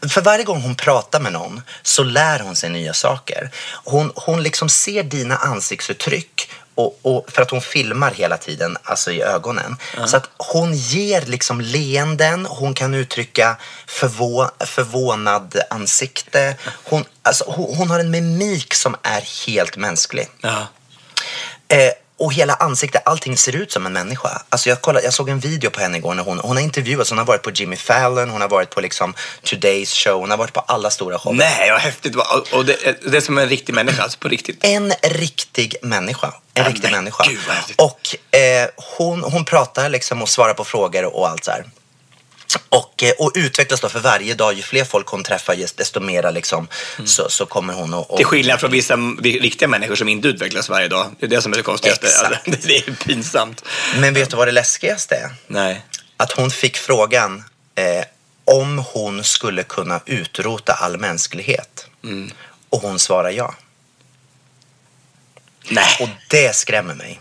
För varje gång hon pratar med någon så lär hon sig nya saker. Hon, hon liksom ser dina ansiktsuttryck och, och för att hon filmar hela tiden, alltså i ögonen. Så att hon ger liksom leenden, hon kan uttrycka förvå, förvånad ansikte. Hon, alltså, hon, hon har en mimik som är helt mänsklig. Ja. Eh, och hela ansiktet, allting ser ut som en människa. Alltså jag, kollade, jag såg en video på henne igår när hon, hon har intervjuats. Hon har varit på Jimmy Fallon, hon har varit på liksom Today's show, hon har varit på alla stora shower. Nej, vad häftigt. Och- Och det, det är som en riktig människa, alltså på riktigt. En riktig människa. En Ja, riktig människa. gud. Och eh, hon, hon pratar liksom och svarar på frågor och allt så här. Och, eh, och utvecklas då för varje dag. Ju fler folk hon träffar, desto mera liksom, så, så kommer hon att... Till skillnad från vissa vi- riktiga människor som inte utvecklas varje dag. Det är det som är det konstigaste. Exakt. Alltså, det, det är pinsamt. Men vet du vad det läskigaste är? Nej. att hon fick frågan eh, om hon skulle kunna utrota all mänsklighet. Mm. Och hon svarar ja. Nej. Och det skrämmer mig.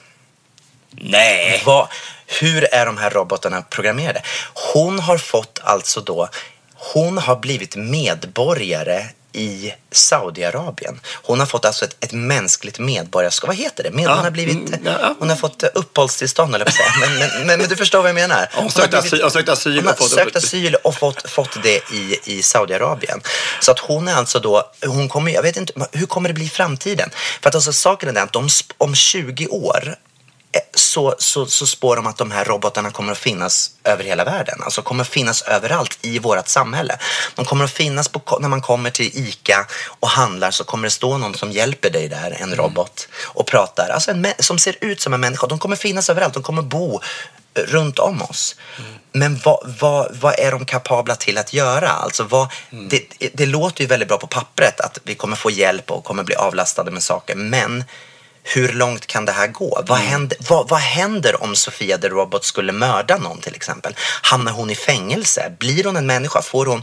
Nej. Vad, hur är de här robotarna programmerade? Hon har fått alltså då, hon har blivit medborgare i Saudiarabien. Hon har fått alltså ett, ett mänskligt medborgarskap. Vad heter det? Med, Ja, hon, har blivit, mm, ja, hon har fått eh, uppehållstillstånd, eller säga. Men, men, men, men du förstår vad jag menar. Hon har sökte blivit- asyl, hon sökte asyl hon har och fått sökt asyl och fått, fått det i, i Saudiarabien. Så att hon är alltså då, hon kommer, jag vet inte, hur kommer det bli i framtiden? För att alltså saken är den att de, om 20 år så, så, så spår de att de här robotarna kommer att finnas över hela världen. Alltså kommer att finnas överallt i vårt samhälle. De kommer att finnas på, när man kommer till ICA och handlar så kommer det stå någon som hjälper dig där, en robot, och pratar. Alltså en, som ser ut som en människa. De kommer finnas överallt. De kommer bo eh, runt om oss. Men vad, vad, vad är de kapabla till att göra? Alltså vad, det, det låter ju väldigt bra på pappret att vi kommer få hjälp och kommer bli avlastade med saker. Men hur långt kan det här gå? Vad, händer, vad, vad händer om Sofia the Robot skulle mörda någon till exempel? Hamnar hon i fängelse? Blir hon en människa? Får hon,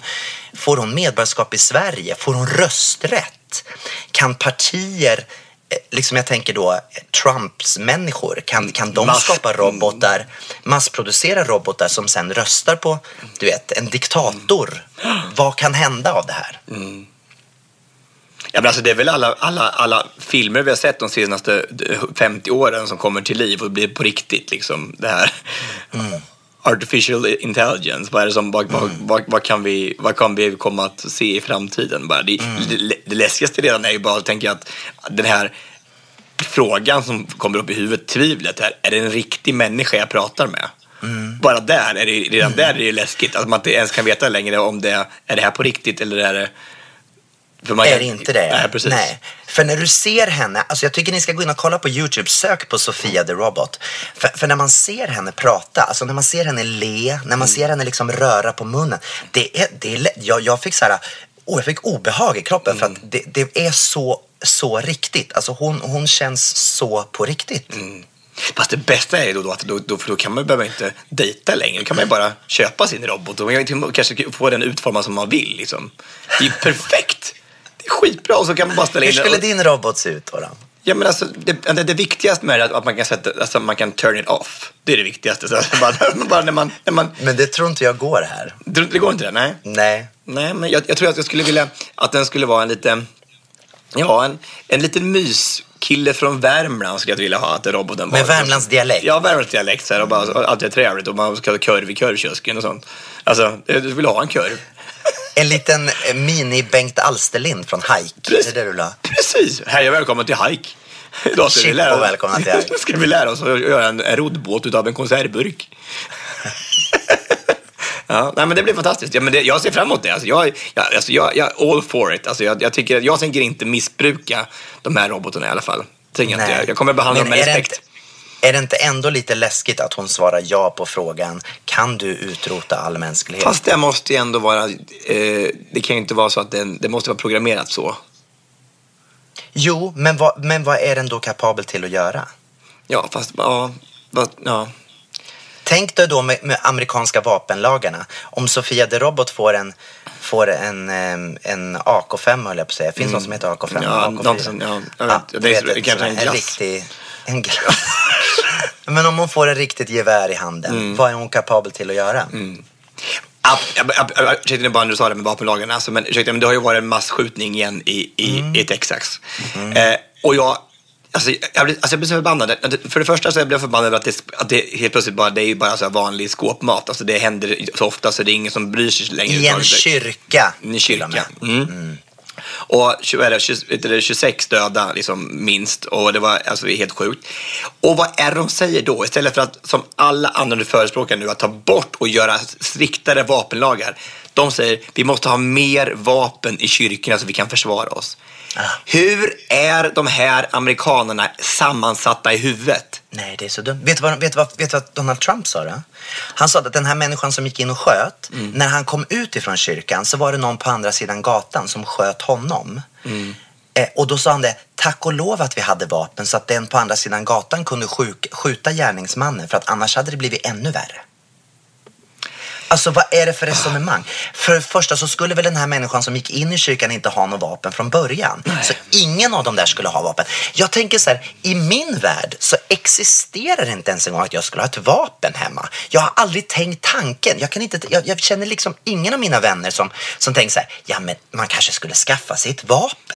får hon medborgarskap i Sverige? Får hon rösträtt? Kan partier, eh, liksom jag tänker då Trumps människor, kan, kan de Mass- skapa robotar, massproducera robotar som sen röstar på, du vet, en diktator? Vad kan hända av det här? Ja, men alltså det är väl alla, alla, alla filmer vi har sett de senaste 50 åren som kommer till liv och blir på riktigt. Liksom, det här. Artificial intelligence, vad, är som, vad, vad, vad, vad, kan vi, vad kan vi komma att se i framtiden? Bara det, det, det läskigaste redan är ju bara att tänka att den här frågan som kommer upp i huvudet, tvivlet, är, är det en riktig människa jag pratar med? Bara där är det, redan där är det läskigt, att man inte ens kan veta längre om det är det här på riktigt eller är det för man är kan- inte det? Nej, precis. För när du ser henne, alltså jag tycker ni ska gå in och kolla på YouTube, sök på Sofia the Robot. För, för när man ser henne prata, alltså när man ser henne le, när man ser henne liksom röra på munnen. Det är, det är, jag, jag fick så här, oh, jag fick obehag i kroppen för att det, det är så, så riktigt. Alltså hon, hon känns så på riktigt. Fast det bästa är ju då, då att då, då, för då kan man behöva inte dejta längre. Då kan man ju bara köpa sin robot och man kanske få den utformad som man vill. Liksom. Det är ju perfekt. Det är skitbra och så kan man bara ställa Hur in den. skulle och- din robot se ut då? då? Ja, men alltså, det, det, det viktigaste med det är att man kan, sätta, alltså, man kan turn it off. Det är det viktigaste. Så att bara, bara när man, när man, Men det tror inte jag går här. det, det går inte det? Nej. Nej. Nej, men jag, jag tror att jag skulle vilja att den skulle vara en liten, ja, en, en liten myskille från Värmland skulle jag vilja ha. Att roboten var. Med Värmlands dialekt? Ja, Värmlands dialekt. Så här, och bara, och allt är trevligt och man ska ha korv i korvkiosken och sånt. Alltså, jag vill ha en korv. En liten mini-Bengt Alsterlind från Hike. Precis. Det är det du? Precis. Hej och välkommen till Hike. Idag ska vi lära och välkomna till Hike. ska vi lära oss att göra en, roddbåt utav en konservburk. ja, nej, men det blir fantastiskt. Ja, men det, jag ser fram emot det. Alltså, jag, jag, alltså, jag, jag all for it. Alltså, jag, jag, tycker, jag tänker inte missbruka de här robotarna i alla fall. Tänker jag, jag, kommer behandla dem med respekt. Inte, är det inte ändå lite läskigt att hon svarar ja på frågan kan du utrota all mänsklighet? Fast det måste ju ändå vara, eh, det kan ju inte vara så att den, det måste vara programmerat så. Jo, men vad, men vad är den då kapabel till att göra? Ja, fast ja, vad- ja. Tänk dig då med, med amerikanska vapenlagarna. Om Sofia the Robot får en, får en, em, en AK5 höll jag på att säga. Finns det någon som heter AK5? Mm. Ja, AK4? någonting- ja, jag vet. du Det är vet, det kanske är en en riktig... En glass. men om hon får en riktigt gevär i handen, Mm. vad är hon kapabel till att göra? Ab- Ursäkta bara när du sa det med vapenlagen, alltså, men, ursäkta, men det har ju varit en massskjutning igen i, i, Mm. i Texas. Eh, och jag, alltså, jag, blir, alltså, jag blir så förbannad. För det första så jag blir jag förbannad över att det, att det helt plötsligt bara, det är ju bara så vanlig skåpmat. Alltså, det händer så ofta så det är ingen som bryr sig längre. I en kyrka. I en kyrka. med. Mm. Och 20 26 döda liksom, minst. Och det var alltså, helt sjukt. Och vad är det de säger då? Istället för att som alla andra nu förespråkar nu att ta bort och göra striktare vapenlagar. De säger vi måste ha mer vapen i kyrkorna så vi kan försvara oss. Hur är de här amerikanerna sammansatta i huvudet? Nej, det är så dumt. Vet du vad, vet du vad, vet du vad Donald Trump sa då? Han sa att den här människan som gick in och sköt, Mm. när han kom ut ifrån kyrkan så var det någon på andra sidan gatan som sköt honom. Mm. Eh, och då sa han det, tack och lov att vi hade vapen så att den på andra sidan gatan kunde sjuk, skjuta gärningsmannen för att annars hade det blivit ännu värre. Alltså vad är det för resonemang? För det första så skulle väl den här människan som gick in i kyrkan inte ha något vapen från början. Så ingen av dem där skulle ha vapen. Jag tänker så här, i min värld så existerar det inte ens en gång att jag skulle ha ett vapen hemma. Jag har aldrig tänkt tanken. Jag, kan inte, jag, jag känner liksom ingen av mina vänner som, som tänker så här, ja men man kanske skulle skaffa sig ett vapen.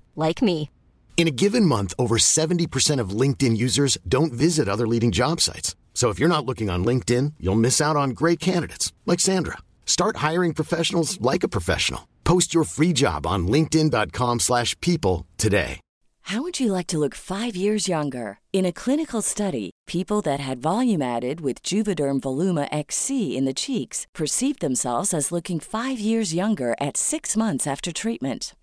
like me. In a given month, over 70% of LinkedIn users don't visit other leading job sites. So if you're not looking on LinkedIn, you'll miss out on great candidates like Sandra. Start hiring professionals like a professional. Post your free job on linkedin.com/people slash people today. How would you like to look five years younger? In a clinical study, people that had volume added with Juvederm Voluma XC in the cheeks perceived themselves as looking five years younger at six months after treatment.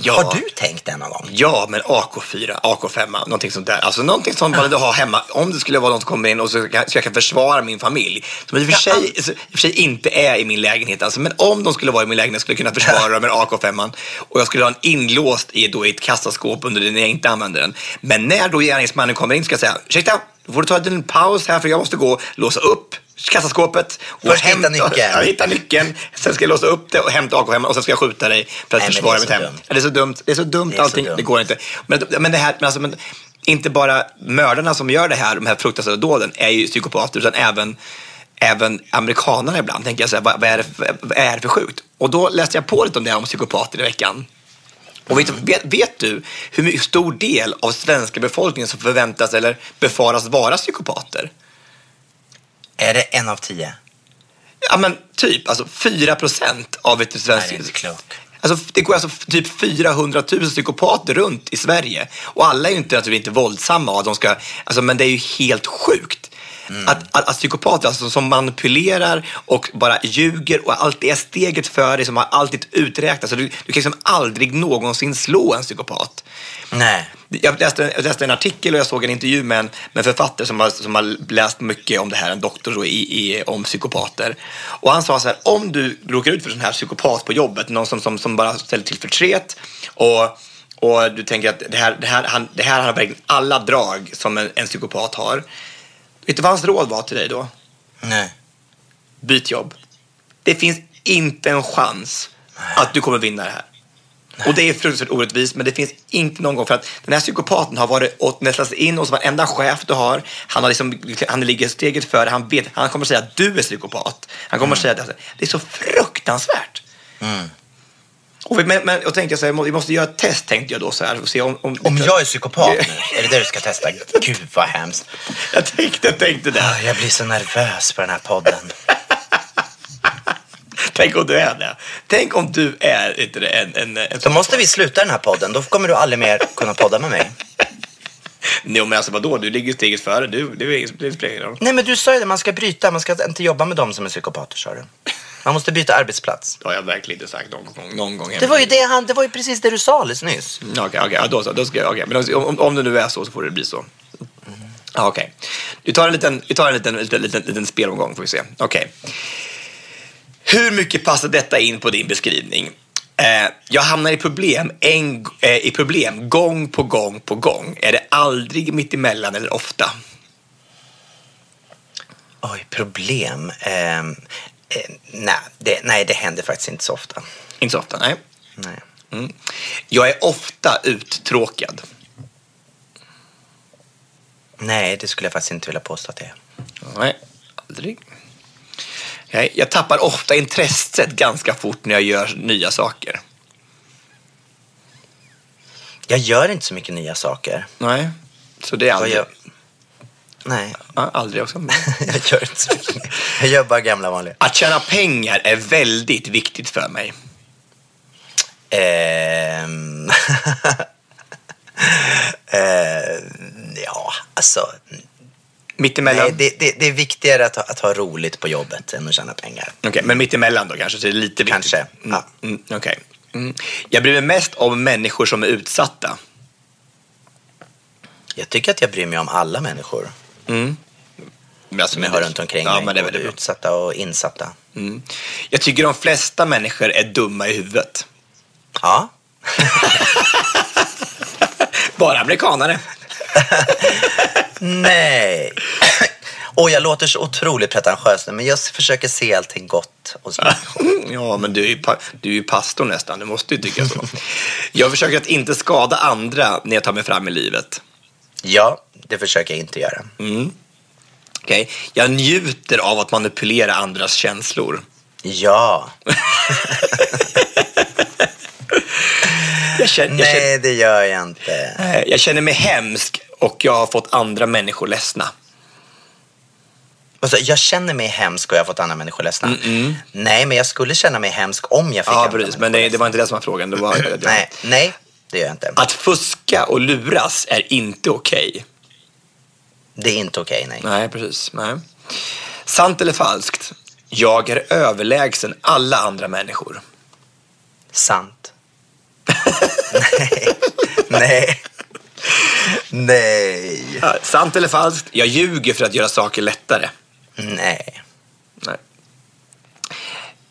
Ja. Har du tänkt det någon gång? Ja, men AK4, AK5, någonting sånt där. Alltså någonting som man ändå har hemma. Om det skulle vara någon som kommer in och så, kan, så jag kan försvara min familj. Som i och för sig, i och för sig inte är i min lägenhet. Alltså, men om de skulle vara i min lägenhet skulle jag kunna försvara dem med AK5. Och jag skulle ha en inlåst i, då, i ett kassaskåp under det när jag inte använder den. Men när då gärningsmannen kommer in ska jag säga, ursäkta, då får du ta en paus här för jag måste gå och låsa upp kassaskåpet. Och Först hitta nyckeln. Ja, hitta nyckeln. Sen ska jag låsa upp det och hämta AK5 och sen ska jag skjuta dig för att Nej, försvara mitt hem. dumt. Det är så dumt. Det är så dumt Det är allting. dumt. Det går inte. Men, men det här, men alltså, men inte bara mördarna som gör det här, de här fruktansvärda dåden, är ju psykopater, utan även, även amerikanerna ibland. Tänker jag så här, vad, vad, är det för, vad är det för sjukt? Och då läste jag på lite om det här om psykopater i veckan. Och vet, vet, vet du hur stor del av svenska befolkningen som förväntas eller befaras vara psykopater? Är det en av tio? Ja, men typ. Alltså 4 procent av ett Nej, svenskt... det är inte klokt. Alltså, det går alltså typ 400 000 psykopater runt i Sverige. Och alla är ju inte, naturligtvis inte våldsamma. Och de ska, alltså, men det är ju helt sjukt. Att, att, att psykopater alltså, som manipulerar och bara ljuger och alltid är steget före, som har alltid uträknat. Du, du kan liksom aldrig någonsin slå en psykopat. Nej. Jag läste, jag läste en artikel och jag såg en intervju med en, med en författare som har, som har läst mycket om det här, en doktor då, i, i, om psykopater. Och han sa så här, om du råkar ut för sån här psykopat på jobbet, någon som, som, som bara ställer till förtret och, och du tänker att det här, det här, han, det här har verkligen alla drag som en, en psykopat har. Vet du vad hans råd var till dig då? Nej. Byt jobb. Det finns inte en chans att du kommer vinna det här. Och det är fruktansvärt orättvist, men det finns inte någon gång för att den här psykopaten har varit och nästlat sig in hos varenda chef du har. Han, har liksom, han ligger steget före, han vet, han kommer säga att du är psykopat. Han kommer säga att det är så fruktansvärt. Och, vi, men, men, och tänkte jag så här, vi måste göra ett test tänkte jag då så här se om... Om, Om jag är psykopat nu, är det det du ska testa? Gud vad hemskt. Jag tänkte, jag tänkte det. Ah, Jag blir så nervös på den här podden. Tänk om du är det. Tänk om du är inte det, en, en, en Då måste vi sluta den här podden. Då kommer du aldrig mer kunna podda med mig. Nej, men alltså vadå? Du ligger steget före. Du, det, är, det spelar ingen roll. Nej, men du sa ju det. Man ska bryta. Man ska inte jobba med dem som är psykopater, sa du. Man måste byta arbetsplats. Det har jag verkligen inte sagt någon gång. Någon gång Det var ju, det han, det var ju precis det du sa alldeles nyss. Mm, Okej, okej. ja, då så. Då ska jag, okej. Men om, om det nu är så så får det bli så. Ja, Okej. Vi tar en liten, vi tar en liten, liten, liten, liten spelomgång får vi se. Okej. Hur mycket passar detta in på din beskrivning? Eh, jag hamnar i problem, en, eh, i problem gång på gång på gång. Är det aldrig mitt emellan eller ofta? Oj, problem. Ehm, eh, nej, det, nej, det händer faktiskt inte så ofta. Inte så ofta, nej. Nej. Mm. Jag är ofta uttråkad. nej, det skulle jag faktiskt inte vilja påstå att det är. Nej, aldrig. Okej, Jag tappar ofta intresset ganska fort när jag gör nya saker. Jag gör inte så mycket nya saker. Nej, så det är Vad aldrig. gör... Nej, Ja, aldrig också. jag gör inte så mycket. Jag gör bara gamla vanliga. Att tjäna pengar är väldigt viktigt för mig. Ehm... eh, ja, alltså. Mittemellan? Nej, det, det, det är viktigare att ha, att ha roligt på jobbet än att tjäna pengar. Okej, men mittemellan då kanske? Så det är lite viktigt. Kanske, Mm, ja. mm, okej. Mm. Jag bryr mig mest om människor som är utsatta. Jag tycker att jag bryr mig om alla människor Men alltså, som jag har runt omkring ja. Men det är utsatta och insatta. Mm. Jag tycker de flesta människor är dumma i huvudet. Ja, Bara amerikanare. nej. Och jag låter så otroligt pretentiös nu, men jag försöker se allting gott och så. Ja, men du är ju, du är ju pastor nästan. Du måste ju tycka så. Jag försöker att inte skada andra när jag tar mig fram i livet. Ja, det försöker jag inte göra. Okej? Jag njuter av att manipulera andras känslor. Ja, Jag känner, jag, känner, nej det gör jag inte. jag känner mig hemsk och jag har fått andra människor ledsna. Alltså, jag känner mig hemsk och jag har fått andra människor ledsna. Nej, men jag skulle känna mig hemsk om jag fick Ja, andra precis. Men människor det, det var inte det som var frågan. Det var, ledsna. Nej, nej, det gör jag inte. Att fuska och luras är inte okej. Det är inte okej, nej. Nej, precis. Nej. Sant eller falskt? Jag är överlägsen alla andra människor. Sant. Nej. Nej. Ja, sant eller falskt? Jag ljuger för att göra saker lättare. Nej. Nej.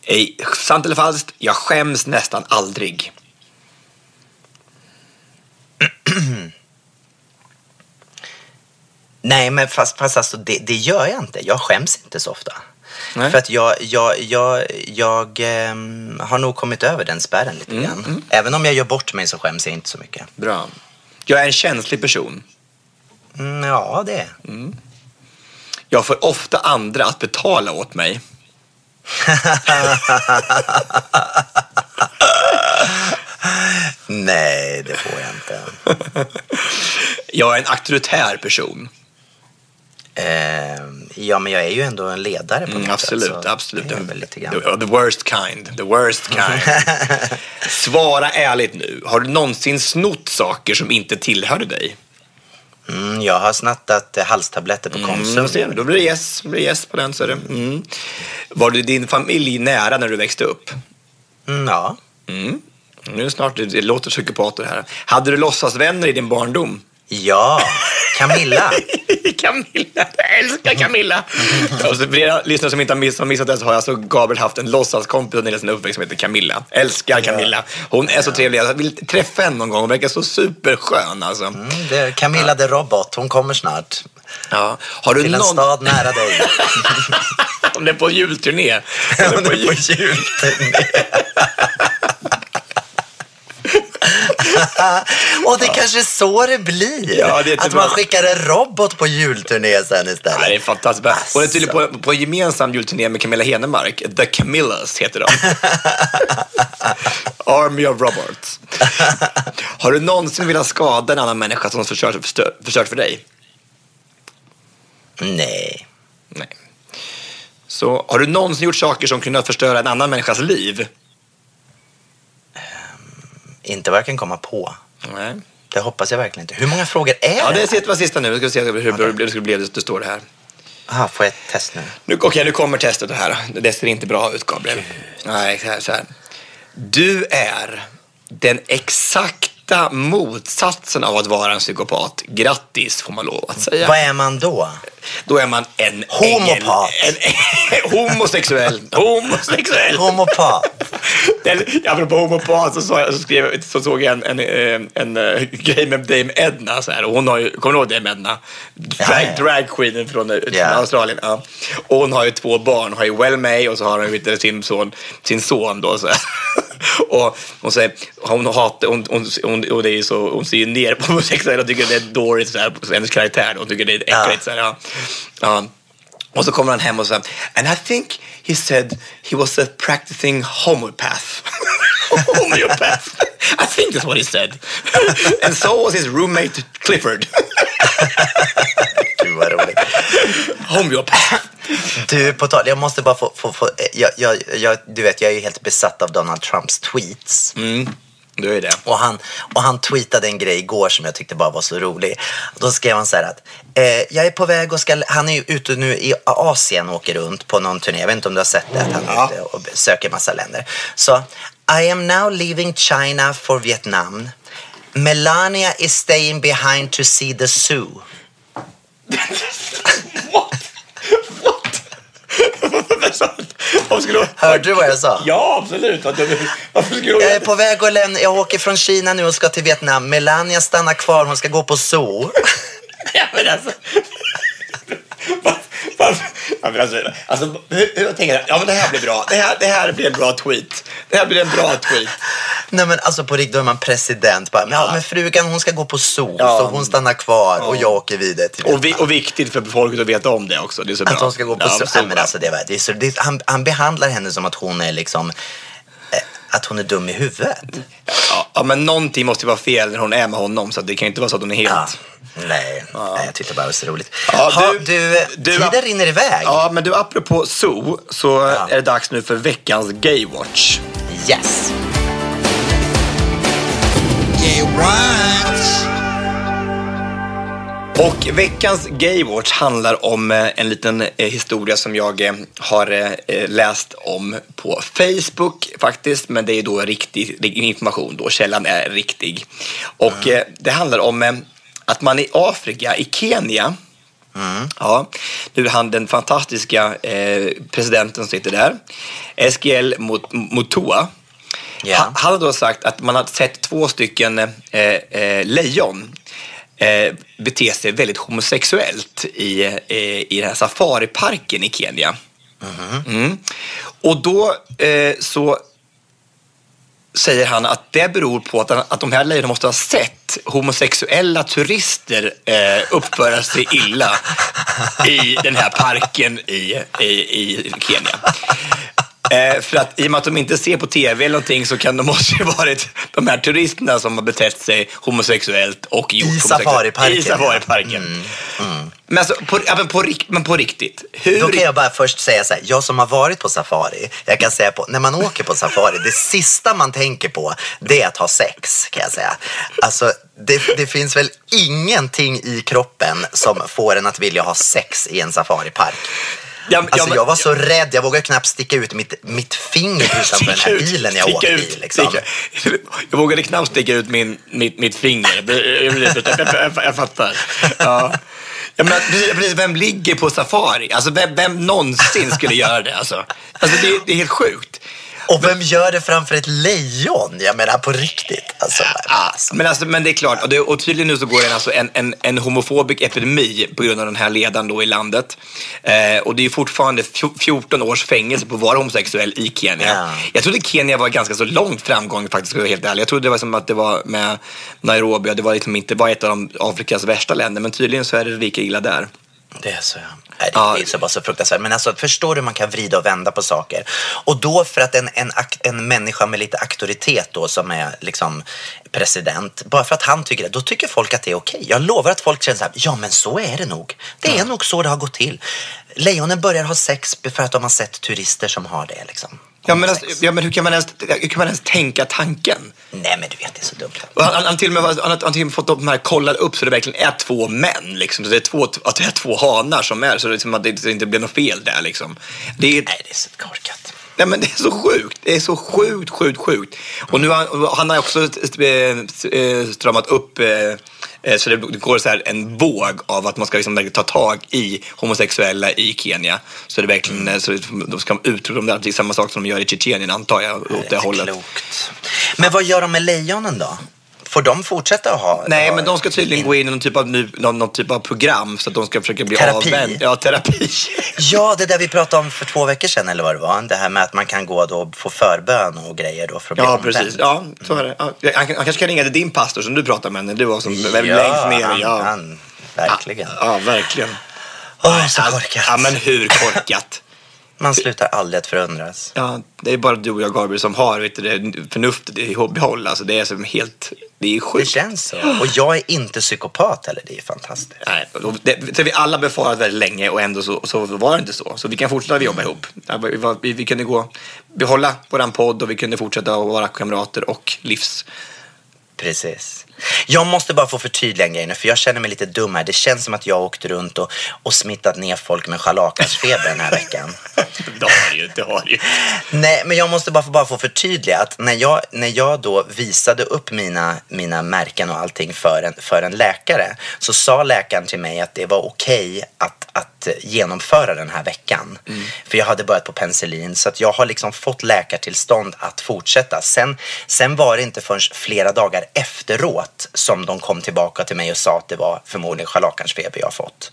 Ej, sant eller falskt? Jag skäms nästan aldrig. Nej, men fast, fast alltså, det, det gör jag inte. Jag skäms inte så ofta. Nej. För att jag, jag, jag, jag ehm, har nog kommit över den spärren lite grann. Även om jag gör bort mig så skäms jag inte så mycket. Bra. Jag är en känslig person. Mm, ja, det är Jag får ofta andra att betala åt mig. Nej, det får jag inte. Jag är en auktoritär person. Ehm, ja, men jag är ju ändå en ledare på något Mm, absolut, sätt. så absolut. grann. The, the worst kind. The worst kind. Svara ärligt nu. Har du någonsin snott saker som inte tillhörde dig? Mm, jag har snattat eh, halstabletter på Konsum. Mm, då blir det yes, då blir det yes på den. Så är det. Mm. Var du din familj nära när du växte upp? Mm, ja. Mm. Nu är det snart, det låter psykopater här. Hade du låtsasvänner i din barndom? Ja, Camilla. Camilla, jag älskar Camilla! Och så för er lyssnare som inte har missat, har missat det så har alltså Gabriel haft en låtsaskompis under hela sin uppväxt som heter Camilla. Älskar Camilla. Hon är så trevlig. Jag vill träffa henne någon gång. Hon verkar så superskön alltså. Mm, det, Camilla the Robot, hon kommer snart. Ja. Har du Till en någon... stad nära dig. Hon är på julturné. Hon är Hon på är på jul... julturné. Och det kanske är så det blir. Ja, det att jättebra. man skickar en robot på julturné sen istället. Ja, det är fantastiskt bra. Hon är tydligen Alltså. på, på gemensam julturné med Camilla Henemark. The Camillas heter de. Army of Robots. Har du någonsin velat skada en annan människa som har förstört, förstört för dig? Nej. Nej. Så har du någonsin gjort saker som kunnat förstöra en annan människas liv? Inte vad jag kan komma på. Nej. Det hoppas jag verkligen inte. Hur många frågor är Ja, det? det är var sista nu. Vi ska se hur det skulle bli. Det står det här. Ah, får jag ett test nu? Nu, Okej, nu kommer testet här. Det ser inte bra ut, Gabriel. Nej, så här, så här. Du är den exakta motsatsen av att vara en psykopat. Grattis, får man lov att säga. Vad är man då? Då är man en Homopat. ängel. En, homosexuell. Homosexuell. Homopat. Apropå homopat så, så, så, skrev, så såg jag en, en, en, en, eh, grej med Dame Edna. Så här, och hon har ju, kommer du ihåg Dame Edna? Drag. Dragqueenen från, eh, från Ja. Australien. Ja. Och hon har ju två barn. Hon har ju Well May och så har hon du, sin son, sin son då. Så här. Och hon säger, hon hatar, hon, hon, hon, och det är så, hon ser ju ner på homosexuella och tycker det är dåligt så här, hennes karaktär. Hon tycker det är äckligt. Så här, ja. Ja. Och så kommer han hem och säger, and I think he said he was a practicing homopath. homeopath. I think that's what he said. and so was his roommate Clifford. Gud vad roligt. homeopath. Du, på tal, jag måste bara få... få, få jag, jag, jag, du vet, jag är ju helt besatt av Donald Trumps tweets. Mm, du är det. Och han, och han tweetade en grej igår som jag tyckte bara var så rolig. Då skrev han så här att eh, jag är på väg och ska... Han är ju ute nu i Asien och åker runt på någon turné. Jag vet inte om du har sett det, att han är ute och söker massa länder. Så, I am now leaving China for Vietnam. Melania is staying behind to see the zoo. Varför skulle. Hörde du vad jag sa? Ja, absolut. Varför skulle. Jag är på väg att lämna, jag åker från Kina nu och ska till Vietnam. Melania stannar kvar, hon ska gå på zoo. Ja, men alltså... Alltså, alltså, hur, hur jag tänker ja men det här blir bra. Det här, det här blir en bra tweet. Det här blir en bra tweet. Nej men alltså på riktigt, då är man president. Bara, ja. men frugan hon ska gå på zoo, Ja. så hon stannar kvar och jag åker vidare till Och, vi, och viktigt för folket att veta om det också. Det är så bra. Att hon ska gå på Ja, zoo. Nej, men bra. alltså, det var, det är så, det, han, han behandlar henne som att hon är liksom, eh, att hon är dum i huvudet. ja, ja, men någonting måste ju vara fel när hon är med honom. Så det kan ju inte vara så att hon är helt... Ja. Nej, nej, jag tyckte bara det var så roligt. Ja, ha, du- du, du- tiden rinner iväg. Ja, men du, apropå zoo så Ja. är det dags nu för veckans Gaywatch. Yes. Och veckans Gaywatch handlar om eh, en liten eh, historia som jag eh, har läst om på Facebook faktiskt, men det är då riktig ri- information då, källan är riktig. Och eh, det handlar om att man i Afrika, i Kenya, Ja, nu han den fantastiska eh, presidenten som sitter där, SGL Mutua. Ja. Han, har då sagt att man har sett två stycken eh, eh, lejon eh, bete sig väldigt homosexuellt i, eh, i den här safariparken i Kenya. Mm. Och då eh, så säger han att det beror på att, att de här lejonen måste ha sett homosexuella turister eh, uppföra sig illa i den här parken i, i, i Kenya. Eh, för att i och med att de inte ser på tv eller någonting så kan de måste ju varit de här turisterna som har betett sig homosexuellt och gjort I safariparken, I safariparken. Men, alltså, på, ja, men, på, men på riktigt, hur... Då kan jag bara först säga så här, jag som har varit på safari, jag kan säga på, när man åker på safari, det sista man tänker på, det är att ha sex, kan jag säga. Alltså, det, det finns väl ingenting i kroppen som får en att vilja ha sex i en safaripark. Ja, men- ja, Alltså men- jag var så rädd, jag vågade knappt sticka ut mitt, mitt finger utanför den här bilen jag åkte ut, i. Liksom. Jag vågade knappt sticka ut min, mitt, mitt finger. Jag, fattar. Ja. Ja, men precis, vem ligger på safari? Alltså, vem, vem någonsin skulle göra det? Alltså, alltså, det, det är helt sjukt. Och vem gör det framför ett lejon? Jag menar på riktigt. Alltså, Ja, men, alltså, men det är klart, och, det, och tydligen nu så går det alltså en, en, en homofobisk epidemi på grund av den här ledaren då i landet. Eh, och det är ju fortfarande fjo- 14 års fängelse på att vara homosexuell i Kenya. Ja. Jag trodde Kenya var ganska så långt framgång faktiskt, ska jag vara helt ärlig. Jag trodde det var som att det var med Nairobi och det var liksom inte var ett av de Afrikas värsta länder, men tydligen så är det lika illa där. Det är så, ja. Nej, det, Ja. är så bara så fruktansvärt. Men alltså, förstår du hur man kan vrida och vända på saker? Och då för att en, en, en människa med lite auktoritet då, som är liksom president, bara för att han tycker det, då tycker folk att det är okej. Jag lovar att folk känner så här, ja men så är det nog. Det är nog så det har gått till. Lejonen börjar ha sex för att de har sett turister som har det liksom. Ja men, alltså, ja, men hur, kan man ens, hur kan man ens tänka tanken? Nej men du vet, det är så dumt. Och Han, han, till och med, han, har- till och med fått de här kollade upp så det verkligen är två män. Liksom. Så det, är två, att det är två hanar som är, så det, är som att det inte- inte blir något fel där. Liksom. Det är, Nej, det är så korkat. nej, men det är så sjukt. Det är så sjukt, sjukt, sjukt. Och nu har han, han har också eh, eh, stramat upp eh, så det går så här en våg av att man ska liksom ta tag i homosexuella i Kenya. Så det verkligen, eh, så de ska utrota dem där. Det är samma sak som de gör i Tjetjenien antar jag. Åt Det det hållet. klokt. Men vad gör de med lejonen då? Får de fortsätta att ha? Nej, men de ska tydligen gå in i någon typ av, någon, någon typ av program så att de ska försöka bli Terapi? avvänd. Ja, terapi. Ja, det där vi pratade om för två veckor sedan eller vad det var. Det här med att man kan gå då och få förbön och grejer då för att bli Ja, omvänd. precis. Ja, så är det. Ja, han, han kanske kan ringa till din pastor som du pratar med när du var som Ja, längst ner. han, Ja, han, verkligen. ja verkligen. Åh, så korkat. Ja, men hur korkat? Man slutar aldrig att förundras. Ja, det är bara du och jag, Gabriel, som har vet du, det, förnuftet i behåll. Alltså, det är som helt... Det är Det sjukt. känns så. Och jag är inte psykopat heller. Det är fantastiskt. Nej, det, det vi alla befarat väldigt länge och ändå så, så var det inte så. Så vi kan fortsätta jobba ihop. Vi, var- vi, vi kunde gå, behålla våran podd och vi kunde fortsätta vara kamrater och livs... Precis. Jag måste bara få förtydliga en grej nu, för jag känner mig lite dum här. Det känns som att jag åkte runt och, och smittat ner folk med scharlakansfeber den här veckan. Det har du ju, det har du ju. Nej, men jag måste bara få, bara få förtydliga att när jag, när jag då visade upp mina, mina märken och allting för en, för en läkare så sa läkaren till mig att det var okej att, att genomföra den här veckan. För jag hade börjat på penicillin så att jag har liksom fått läkartillstånd att fortsätta. Sen, sen var det inte förrän flera dagar efteråt som de kom tillbaka till mig och sa att det var förmodligen scharlakansfeber jag fått.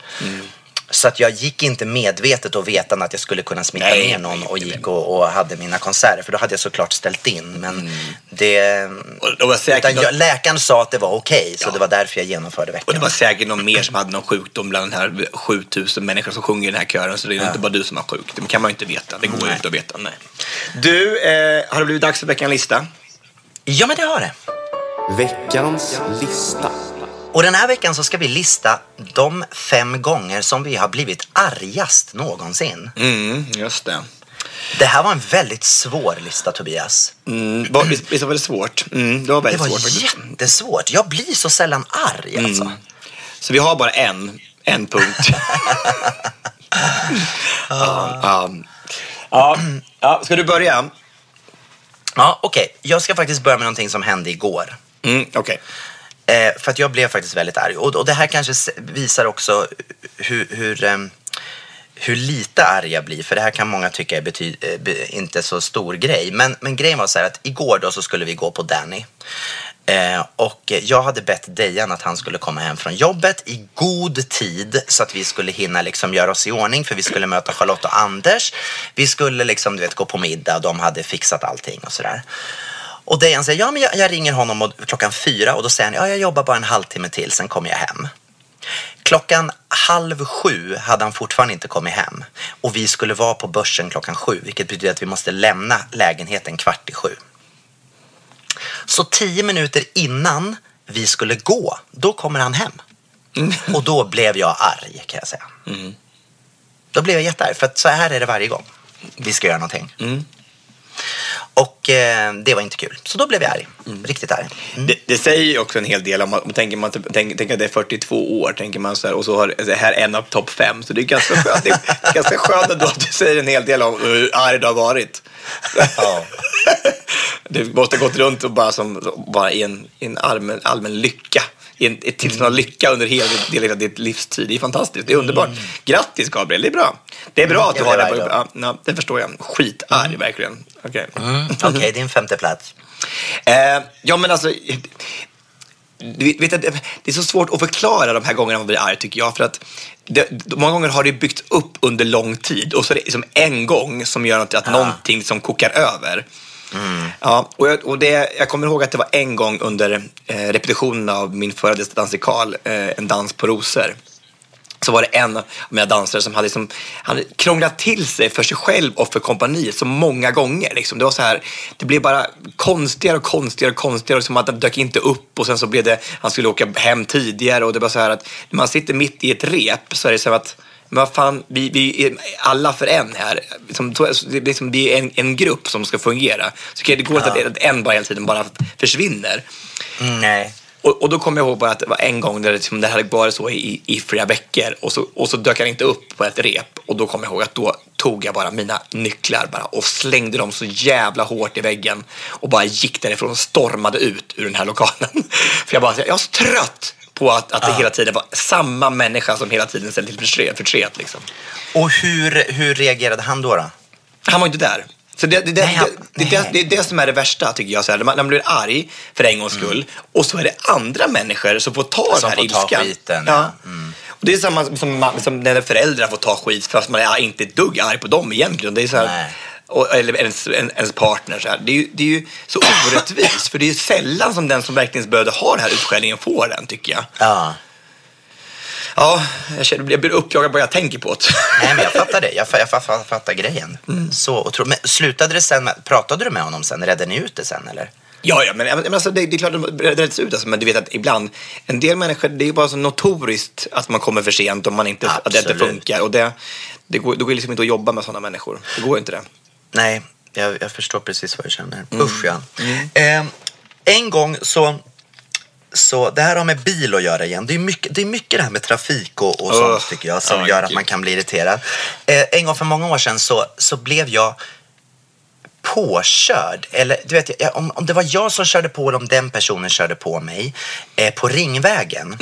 Så att jag gick inte medvetet och vetande att jag skulle kunna smitta Nej, ner någon och gick och, och hade mina konserter. För då hade jag såklart ställt in. Men det... Och var säkert Utan jag, läkaren sa att det var okej, så Ja. det var därför jag genomförde Och veckan. det var säkert någon mer som hade någon sjukdom bland den här 7000 människor som sjunger i den här kören. Så det är inte bara du som har sjuk. Det kan man ju inte veta. Det går ju inte att veta. Nej. Du, eh, har det blivit dags för veckans lista? Ja, men det har det. Veckans lista. Och den här veckan så ska vi lista de fem gånger som vi har blivit argast någonsin. Mm, just det. Det här var en väldigt svår lista, Tobias. Mm, var, visst, var det svårt? Mm, det var Det väldigt var svårt jättesvårt. Jag blir så sällan arg alltså. Mm. Så vi har bara en, en punkt. ja, ja. Ja, ja, ska du börja? Ja, okej. Jag ska faktiskt börja med någonting som hände igår. Mm, Okej. Eh, för att jag blev faktiskt väldigt arg. Och, och det här kanske visar också hur, hur, eh, hur lite arg jag blir. För det här kan många tycka är bety- eh, inte så stor grej. Men, men grejen var så här att igår då så skulle vi gå på Danny. Eh, och jag hade bett Dejan att han skulle komma hem från jobbet i god tid så att vi skulle hinna liksom göra oss i ordning för vi skulle möta Charlotte och Anders. Vi skulle liksom, du vet, gå på middag och de hade fixat allting och sådär. Och Dejan säger, ja men jag, jag ringer honom och, klockan fyra och då säger han, ja jag jobbar bara en halvtimme till, sen kommer jag hem. Klockan halv sju hade han fortfarande inte kommit hem och vi skulle vara på börsen klockan sju, vilket betyder att vi måste lämna lägenheten kvart i sju. Så tio minuter innan vi skulle gå, då kommer han hem. Och då blev jag arg kan jag säga. Då blev jag jättearg, för att så här är det varje gång vi ska göra någonting. Och eh, det var inte kul. Så då blev jag arg. Riktigt arg. Mm. Det, det säger ju också en hel del om, om tänker man, typ- tänk, tänk att det är 42 år, tänker man så här, och så har det här en av topp fem. Så det är ganska skönt, det är ganska skönt ändå att du säger en hel del om hur arg du har varit. Ja. Du måste ha gått runt och bara, som, bara i en, i en allmän, allmän lycka. I en, ett tillstånd av lycka under hela ditt, ditt, ditt livstid. Det är fantastiskt. Det är underbart. Grattis Gabriel, det är bra. Det är bra att du har det. På, ja, ja, det förstår jag. Skitarg verkligen. Okej. Okej, din femte plats. Eh, ja, men alltså... Du vet, det är så svårt att förklara de här gångerna man blir arg, tycker jag. För att det, många gånger har det byggts upp under lång tid och så är det liksom en gång som gör att, att någonting som kokar över. Ja, och jag, och det, jag kommer ihåg att det var en gång under eh, repetitionen av min förra dansikal, eh, En dans på rosor så var det en av mina dansare som hade, liksom, han hade krånglat till sig för sig själv och för kompaniet så många gånger. Liksom. Det var så här, det blev bara konstigare och konstigare och konstigare. Som att han dök inte upp och sen så blev det, han skulle åka hem tidigare och det var så här att när man sitter mitt i ett rep så är det så att men vad fan, vi, vi är alla för en här. Liksom, så- det är liksom, vi är en, en grupp som ska fungera. Så det går inte att, att en bara hela tiden bara försvinner. Nej. Och, och då kommer jag ihåg bara att det var en gång där det, liksom, det hade varit så i, i flera veckor och så, och så dök han inte upp på ett rep. Och då kommer jag ihåg att då tog jag bara mina nycklar bara och slängde dem så jävla hårt i väggen och bara gick därifrån och stormade ut ur den här lokalen. För jag bara, jag är så trött på att, att det hela tiden var samma människa som hela tiden ställde till förtret. förtret liksom. Och hur, hur reagerade han då? då? Han var inte där. Så det, det, det, Nej, det, det, det, är det som är det värsta tycker jag. Så här, när, man, när man blir arg för en gångs skull och så är det andra människor som får ta Mm. Som den här får ta ilskan. skiten, Ja. ja. Mm. Och det är samma som, man- som när föräldrar får ta skit fast man är inte ett dugg arg på dem egentligen. Det är så här, och, eller ens, en- ens partner. Så här. Det, är ju, det är ju så orättvist för det är ju sällan som den som verkligen behövde ha den här utskällningen får den tycker jag. Ja. Ja, jag, känner, jag blir uppjagad bara jag tänker på det. Nej, men jag fattar det. Jag, jag fa- fa- fattar grejen. Så otro... Men slutade det sen med... Pratade du med honom sen? Redde ni ut det sen, eller? Ja, ja men, men alltså, det, det är klart att det rätts ut. Alltså, men du vet att ibland, en del människor, det är bara så notoriskt att man kommer för sent och man inte, att det inte funkar. Och det, det går, det går liksom inte att jobba med sådana människor. Det går inte det. Nej, jag, jag förstår precis vad du känner. Usch, ja. Eh, en gång så... Så det här har med bil att göra igen. Det är mycket det, är mycket det här med trafik och, och sånt Ugh. tycker jag som Ja, gör att man kan bli irriterad. Eh, en gång för många år sedan så, så blev jag påkörd. Eller du vet, jag, om, om det var jag som körde på eller om den personen körde på mig eh, på Ringvägen.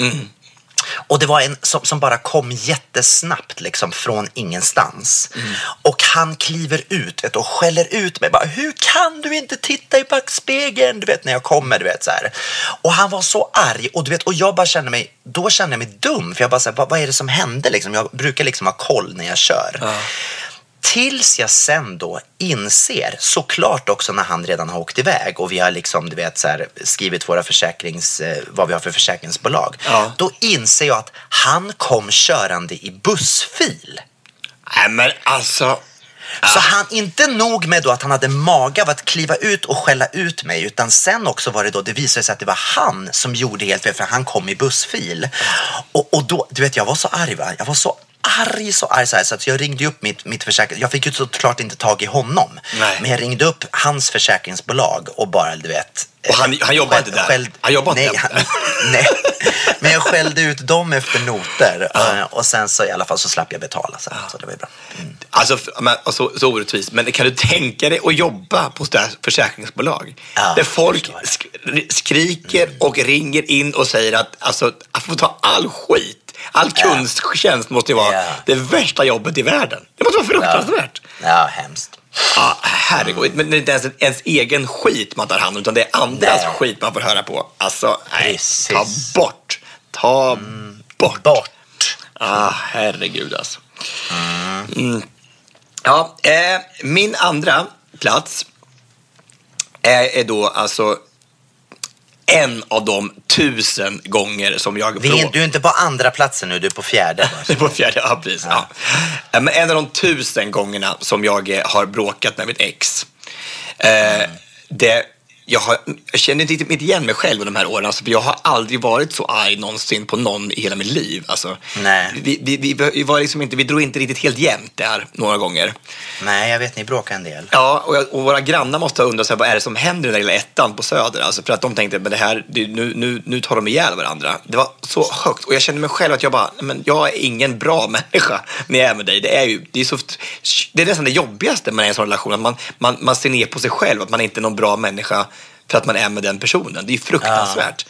Och det var en som, som bara kom jättesnabbt liksom från ingenstans. Och han kliver ut vet, och skäller ut mig. Bara, Hur kan du inte titta i backspegeln? Du vet när jag kommer. Du vet, så här. Och han var så arg. Och, du vet, och jag bara kände mig, då kände jag mig dum. För jag bara, så här, vad, vad är det som hände? Liksom? Jag brukar liksom ha koll när jag kör. Tills jag sen då inser, såklart också när han redan har åkt iväg och vi har liksom, du vet, så här, skrivit våra försäkrings, eh, vad vi har för försäkringsbolag. Ja. Då inser jag att han kom körande i bussfil. Nej, men alltså. Så han, inte nog med då att han hade mage av att kliva ut och skälla ut mig, utan sen också var det då, det visade sig att det var han som gjorde helt fel, för han kom i bussfil. Och, och då, du vet, jag var så arg va? Jag var så arg, så arg så, här, så att jag ringde upp mitt, mitt försäkrings... Jag fick ju såklart inte tag i honom. Nej. Men jag ringde upp hans försäkringsbolag och bara, du vet... Och han- han jobbar inte där? skäll- Han jobbar inte nej, där? Han, nej. Men jag skällde ut dem efter noter. eh, Och sen så i alla fall så slapp jag betala sen. Så det var ju bra. Alltså, f- men, så, så orättvist. Men kan du tänka dig att jobba på ett försäkringsbolag? Ja, där folk sk- skriker och ringer in och säger att alltså, att få ta all skit. All kundtjänst måste ju vara Ja. det värsta jobbet i världen. Det måste vara fruktansvärt. Ja, hemskt. Ja, herregud. Men det är inte ens ens egen skit man tar hand om, utan det är andras Nej. skit man får höra på. Alltså, nej, ta bort. Ta bort. Bort. Ah, herregud alltså. Mm. Ja, eh, min andra plats är, är då alltså en av de tusen gånger som jag... Är, du är inte på andra platsen nu, du är på fjärde. Det är på fjärde, ja precis. Ja. Eh, Men en av de tusen gångerna som jag eh, har bråkat med mitt ex. Eh, det, jag, har, jag känner inte riktigt igen mig själv under de här åren. Alltså, för jag har aldrig varit så arg någonsin på någon i hela mitt liv. Alltså, Nej. Vi, vi, vi, var liksom inte, vi drog inte riktigt helt jämnt där några gånger. Nej, jag vet, ni bråkar en del. Ja, och, jag, och våra grannar måste ha undrat här, vad är det som händer i den där lilla ettan på Söder. Alltså, för att de tänkte, men det här, det, nu, nu, nu tar de ihjäl varandra. Det var så högt och jag kände mig själv att jag bara, "Nej, men jag är ingen bra människa när jag är med dig. Det är ju, det är, så, det är nästan det jobbigaste med en sån relation, att man, man, man ser ner på sig själv, att man inte är någon bra människa för att man är med den personen. Det är fruktansvärt.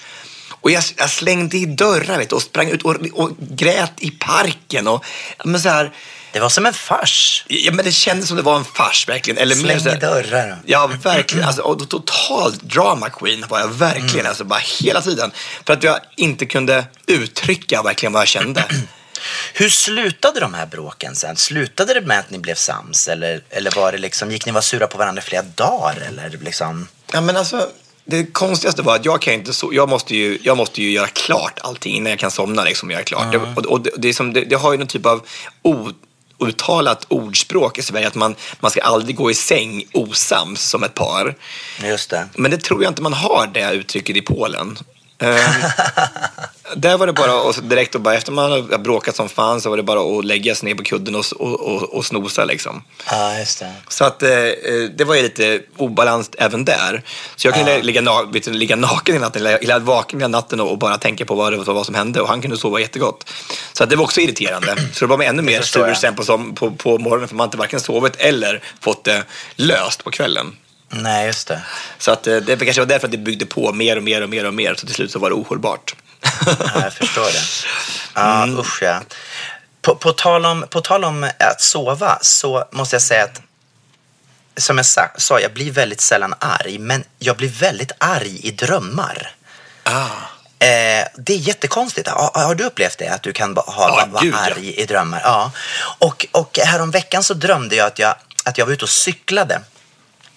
Och jag, jag slängde i dörrar vet och sprang ut och, och grät i parken. Och, men så här, Det var som en fars. Ja, men det kändes som det var en fars verkligen. Eller mer Släng här- i dörrar. Ja, verkligen. Alltså, och total drama queen var jag verkligen. Mm. Alltså, bara hela tiden. För att jag inte kunde uttrycka verkligen vad jag kände. Hur slutade de här bråken sen? Slutade det med att ni blev sams? Eller, eller var det liksom, gick ni vara sura på varandra i flera dagar? Eller liksom... Ja, men alltså, det konstigaste var att jag kan inte så, jag måste ju, jag måste ju göra klart allting innan jag kan somna liksom och göra klart. Det, och, och det, det, är som, det, det har ju någon typ av outtalat ordspråk i Sverige att man, man ska aldrig gå i säng osams som ett par. Just det. Men det tror jag inte man har det uttrycket i Polen. Ehm, där var det bara att direkt och bara efter man har bråkat som fan så var det bara att lägga sig ner på kudden och, och, och, och snosa liksom. Ja, just det. Så att eh, eh, det var ju lite obalans även där. Så jag kunde ligga, na- vet ligga naken hela natten, eller vaken hela natten och, och bara tänka på vad, det, vad som hände och han kunde sova jättegott. Så att det var också irriterande. Så det var man ännu mer sur sen på, på, på morgonen för man inte varken sovit eller fått det löst på kvällen. Nej, just det. Så att, eh, det kanske var därför att det byggde på mer och mer och mer och mer. Så till slut så var det ohållbart. Ja, jag förstår det. Ja, Mm. usch ja. På, på, tal om, på tal om att sova så måste jag säga att som jag sa, sa, jag blir väldigt sällan arg, men jag blir väldigt arg i drömmar. ah. Eh, det är jättekonstigt. Har, har du upplevt det? Att du kan ha, Ja, vara gud, ja. arg i drömmar? Ja. Och, och häromveckan så drömde jag att jag, att jag var ute och cyklade.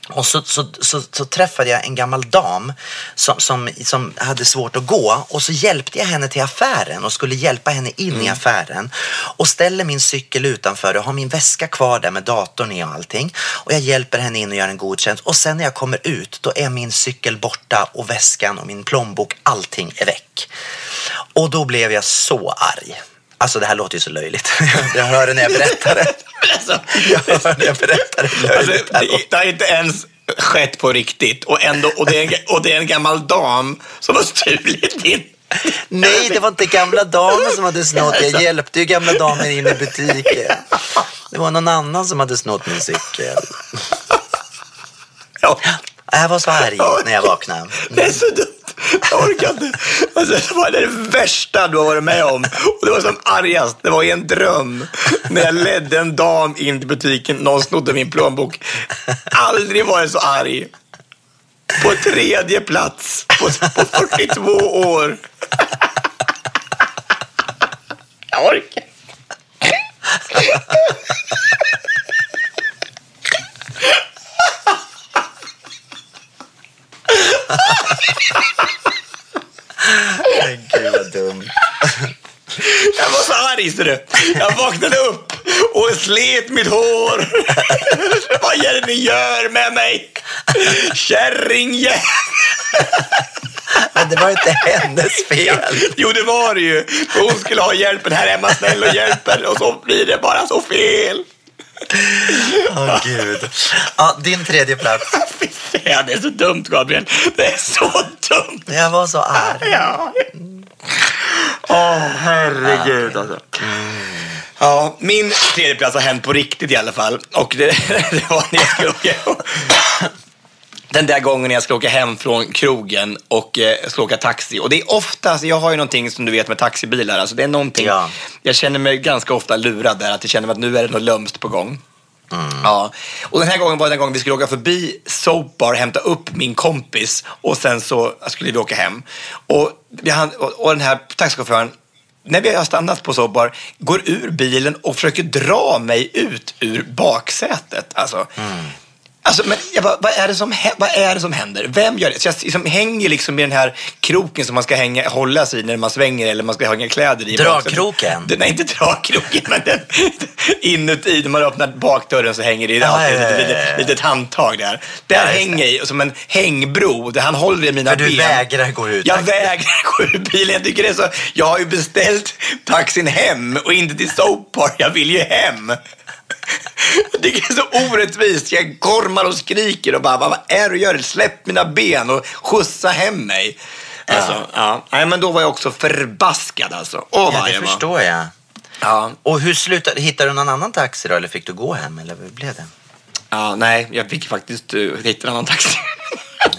Och så, så, så, så träffade jag en gammal dam som, som, som hade svårt att gå. Och så hjälpte jag henne till affären och skulle hjälpa henne in i affären. Och ställer min cykel utanför och har min väska kvar där med datorn i och allting. Och jag hjälper henne in och gör en god tjänst och sen när jag kommer ut då är min cykel borta och väskan och min plånbok, allting är väck. Och då blev jag så arg. Alltså det här låter ju så löjligt. Jag hör det när jag berättar det. Alltså, Jag hör när jag berättar det Alltså, löjligt. det, det har inte ens skett på riktigt. Och, ändå, och, det är en, och det är en gammal dam som har stulit din... Nej, det var inte gamla damen som hade snott. Jag hjälpte ju gamla damen in i butiken. Det var någon annan som hade snott min cykel. Ja, Jag var så arg när jag vaknade. det är så dumt. Jag orkar inte. Alltså, det var det värsta du har varit med om. Och det var som argast. Det var i en dröm. När jag ledde en dam in till butiken. Någon snodde min plånbok. Aldrig varit så arg. På tredje plats på, på 42 år. Jag orkar men Gud vad dumt. Jag var så arg, ser du. Jag vaknade upp och slet mitt hår. Vad är det ni gör med mig? Kärringjävel! Men det var inte hennes fel. Jo, det var det ju. Hon skulle ha hjälpen här hemma, snäll och hjälper. Och så blir det bara så fel. Åh Gud. Ja, din tredje plats. Fy fan, det är så dumt, Gabriel. Det är så dumt. Jag var så arg. Ja. Åh, herregud alltså. Ja, min tredje plats har hänt på riktigt i alla fall. Och det, det var när jag skulle åka den där gången när jag skulle åka hem från krogen och eh, skulle åka taxi. Och det är ofta, alltså, jag har ju någonting som du vet med taxibilar, alltså det är någonting, Ja. jag känner mig ganska ofta lurad där, att jag känner att nu är det något lömskt på gång. Ja. Och den här gången var den gången vi skulle åka förbi Soap Bar, hämta upp min kompis och sen så skulle vi åka hem. Och, hann, och, den här taxichauffören, när vi har stannat på Soap Bar, går ur bilen och försöker dra mig ut ur baksätet. Alltså, Alltså, men jag bara, vad, är det som, vad är det som händer? Vem gör det? Så jag liksom hänger liksom i den här kroken som man ska hänga, hålla sig i när man svänger eller man ska hänga kläder i. Dragkroken? Den, nej, inte dragkroken, men den inuti. När man öppnar bakdörren så hänger det alltid ja, ett litet, litet handtag där. Där Ja, hänger jag som en hängbro. Där han håller i mina För du ben. vägrar gå ut. Jag vägrar gå ur bilen. Jag tycker det så. Jag har ju beställt taxin hem och inte till Soap. Jag vill ju hem. Det är så orättvist. Jag gormar och skriker och bara, vad är du gör? Släpp mina ben och skjutsa hem mig. Alltså, ja. Nej, men då var jag också förbaskad alltså. Åh, Ja, vad det jag var. förstår jag. Ja. Och hur slutade, hittade du någon annan taxi då eller fick du gå hem eller hur blev det? ja, nej, jag fick faktiskt uh, hitta en annan taxi.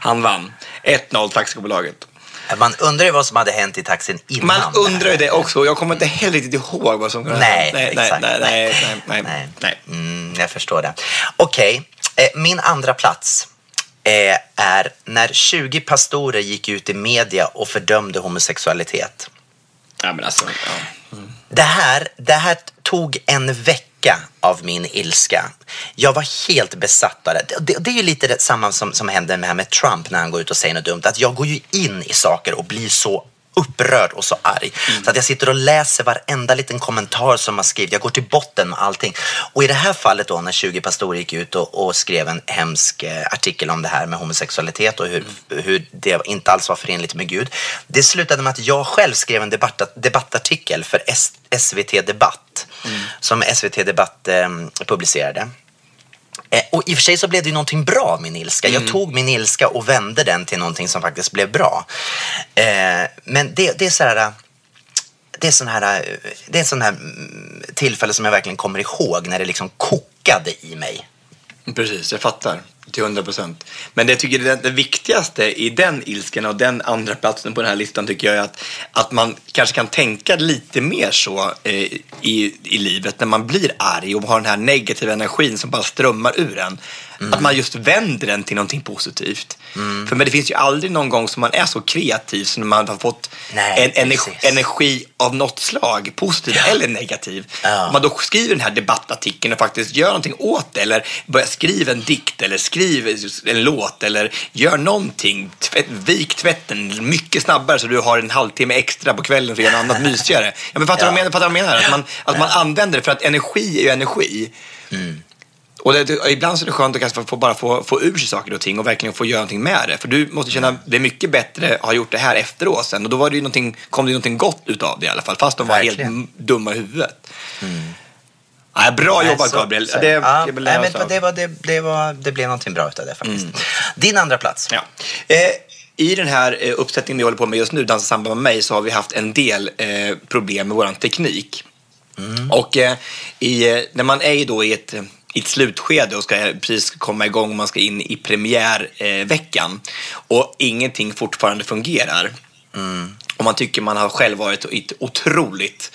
Han vann. 1-0 taxibolaget. Man undrar ju vad som hade hänt i taxin innan. Man undrar ju det också. Jag kommer inte heller riktigt ihåg vad som kunde Nej, nej, exakt. nej, nej, nej, nej, Nej. nej. Mm, jag förstår det. Okej, eh, min andra plats eh, är när 20 pastorer gick ut i media och fördömde homosexualitet. Ja, men alltså, ja. Det här, det här tog en vecka av min ilska. Jag var helt besatt av det. Det, det är ju lite det samma som, som händer med, här med Trump när han går ut och säger något dumt. Att jag går ju in i saker och blir så upprörd och så arg. Så att jag sitter och läser varenda liten kommentar som man skrivit. Jag går till botten med allting. Och i det här fallet då när 20 pastorer gick ut och, och skrev en hemsk eh, artikel om det här med homosexualitet och hur, hur det inte alls var förenligt med Gud. Det slutade med att jag själv skrev en debatt, debattartikel för S, SVT Debatt som SVT Debatt eh, publicerade. Eh, och i och för sig så blev det ju någonting bra av min ilska. Jag tog min ilska och vände den till någonting som faktiskt blev bra. Eh, men det, det är så här... Det är sån här, det är sån här mm, tillfälle som jag verkligen kommer ihåg när det liksom kokade i mig. Precis, jag fattar. Till hundra procent. Men det, jag tycker det, det viktigaste i den ilskan och den andra platsen på den här listan tycker jag är att, att man kanske kan tänka lite mer så eh, i, i livet när man blir arg och har den här negativa energin som bara strömmar ur en. Att man just vänder den till någonting positivt. För men det finns ju aldrig någon gång som man är så kreativ som när man har fått Nej, en energi, energi av något slag, positiv eller negativ. Ja. Om man då skriver den här debattartikeln och faktiskt gör någonting åt det eller börjar skriva en dikt eller skriv en låt eller gör någonting. Tvätt, vik tvätten mycket snabbare så du har en halvtimme extra på kvällen för att göra något annat mysigare. Ja, men fattar du Ja. vad jag menar? Att man, att man använder det för att energi är ju energi. Mm. Och det, ibland så är det skönt att kanske få, bara få, få ur sig saker och ting och verkligen få göra någonting med det. För du måste känna, det är mycket bättre att ha gjort det här efteråt sen. Och då var det ju kom det ju någonting gott utav det i alla fall. Fast de var helt Verkligen. m- dumma i huvudet. Nej, bra Nej, jobbat så- Gabriel. så- det, ja, det, vill nej, men det, var, det, det, var, det blev någonting bra utav det faktiskt. Din andra plats. Ja. Eh, I den här eh, uppsättningen vi håller på med just nu, Dansa samba med mig, så har vi haft en del eh, problem med vår teknik. Och eh, i, eh, när man är då i ett, eh, i ett slutskede och ska precis komma igång och man ska in i premiärveckan eh, veckan, och ingenting fortfarande fungerar. Och man tycker man har själv varit i ett otroligt,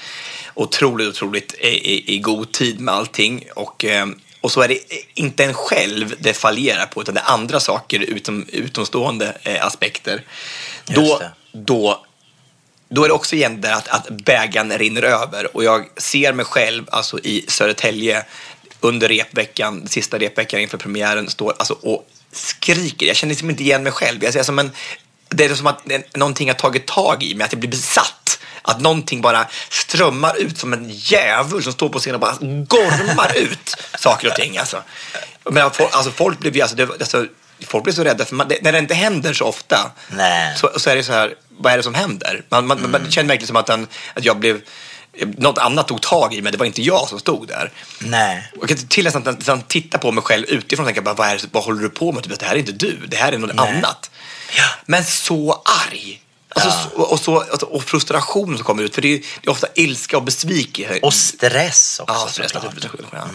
otroligt, otroligt i, i, god tid med allting. Och, eh, och så är det inte en själv det fallerar på, utan det är andra saker utom, utomstående eh, aspekter. Då, då då är det också igen där att, att bägaren rinner över och jag ser mig själv alltså i Södertälje under repveckan, sista repveckan inför premiären, står alltså och skriker. Jag känner liksom inte igen mig själv. Jag ser som en, det är som att någonting har tagit tag i mig, att jag blir besatt. Att någonting bara strömmar ut som en djävul som står på scenen och bara gormar ut saker och ting. Alltså. Men alltså, folk ju alltså, det, alltså, folk blir så rädda, för man, det, när det inte händer så ofta Nej. så, så är det så här, vad är det som händer? Man, man, Mm. man känner verkligen som att, den, att jag blev, något annat tog tag i mig, det var inte jag som stod där. Nej. Och jag kan till nästan nästan titta på mig själv utifrån och tänka, bara, vad, är, vad håller du på med? Typ, det här är inte du, det här är något annat. Men så arg. Alltså, så- och, så, alltså, och frustration som kommer ut. För det är, det är ofta ilska och besvikelse. Och stress också. Ja, stress naturligtvis. Ja.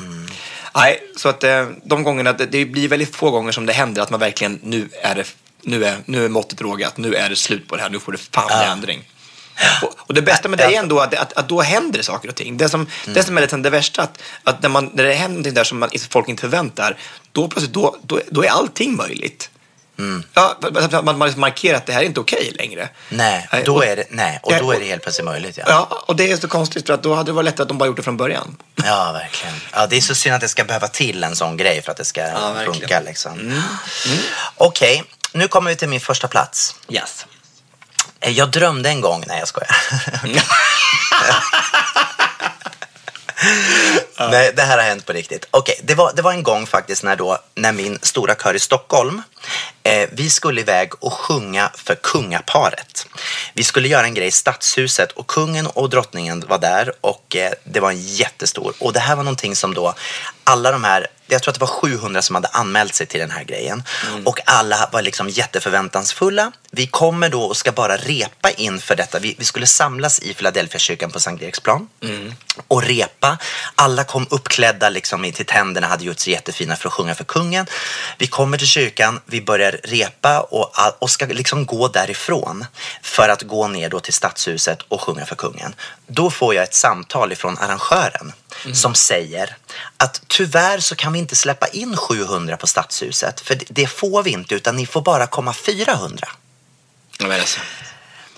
Nej, så att eh, de gångerna, det, blir väldigt få gånger som det händer att man verkligen, nu är det, nu är, nu är måttet rågat, nu är det slut på det här, nu får det fan bli ändring. Och, och det bästa med det är ändå att, att, att då händer det saker och ting. Det som, det som är lite det värsta, att, att när, man, när det händer någonting där som man, folk inte förväntar, då plötsligt, då, då, då är allting möjligt. Ja, att man, man liksom markerar att det här är inte okej längre. Nej, Nej, då och- är det, nej, och Ja, då är det helt plötsligt möjligt. Ja, Ja, och det är så konstigt för att då hade det varit lättare att de bara gjort det från början. ja verkligen. Ja, det är så synd att det ska behöva till en sån grej för att det ska. Mm. funka. Liksom. Okej, nu kommer vi till min första plats. Yes. Eh, Jag drömde en gång, nej jag skojar. Nej, det här har hänt på riktigt. Okej, det, var, det var en gång faktiskt när, då, när min stora kör i Stockholm, eh, vi skulle iväg och sjunga för kungaparet. Vi skulle göra en grej i Stadshuset och kungen och drottningen var där och eh, det var en jättestor. Och det här var någonting som då alla de här jag tror att det var 700 som hade anmält sig till den här grejen. Och alla var liksom jätteförväntansfulla. Vi kommer då och ska bara repa inför detta. Vi, vi skulle samlas i Philadelphia kyrkan på Sankt Eriksplan och repa. Alla kom uppklädda liksom till tänderna, hade gjort sig jättefina för att sjunga för kungen. Vi kommer till kyrkan, vi börjar repa och, och ska liksom gå därifrån för att gå ner då till stadshuset och sjunga för kungen. Då får jag ett samtal ifrån arrangören som säger att tyvärr så kan vi inte släppa in 700 på stadshuset för det- det får vi inte utan ni får bara komma 400. Jag menar så.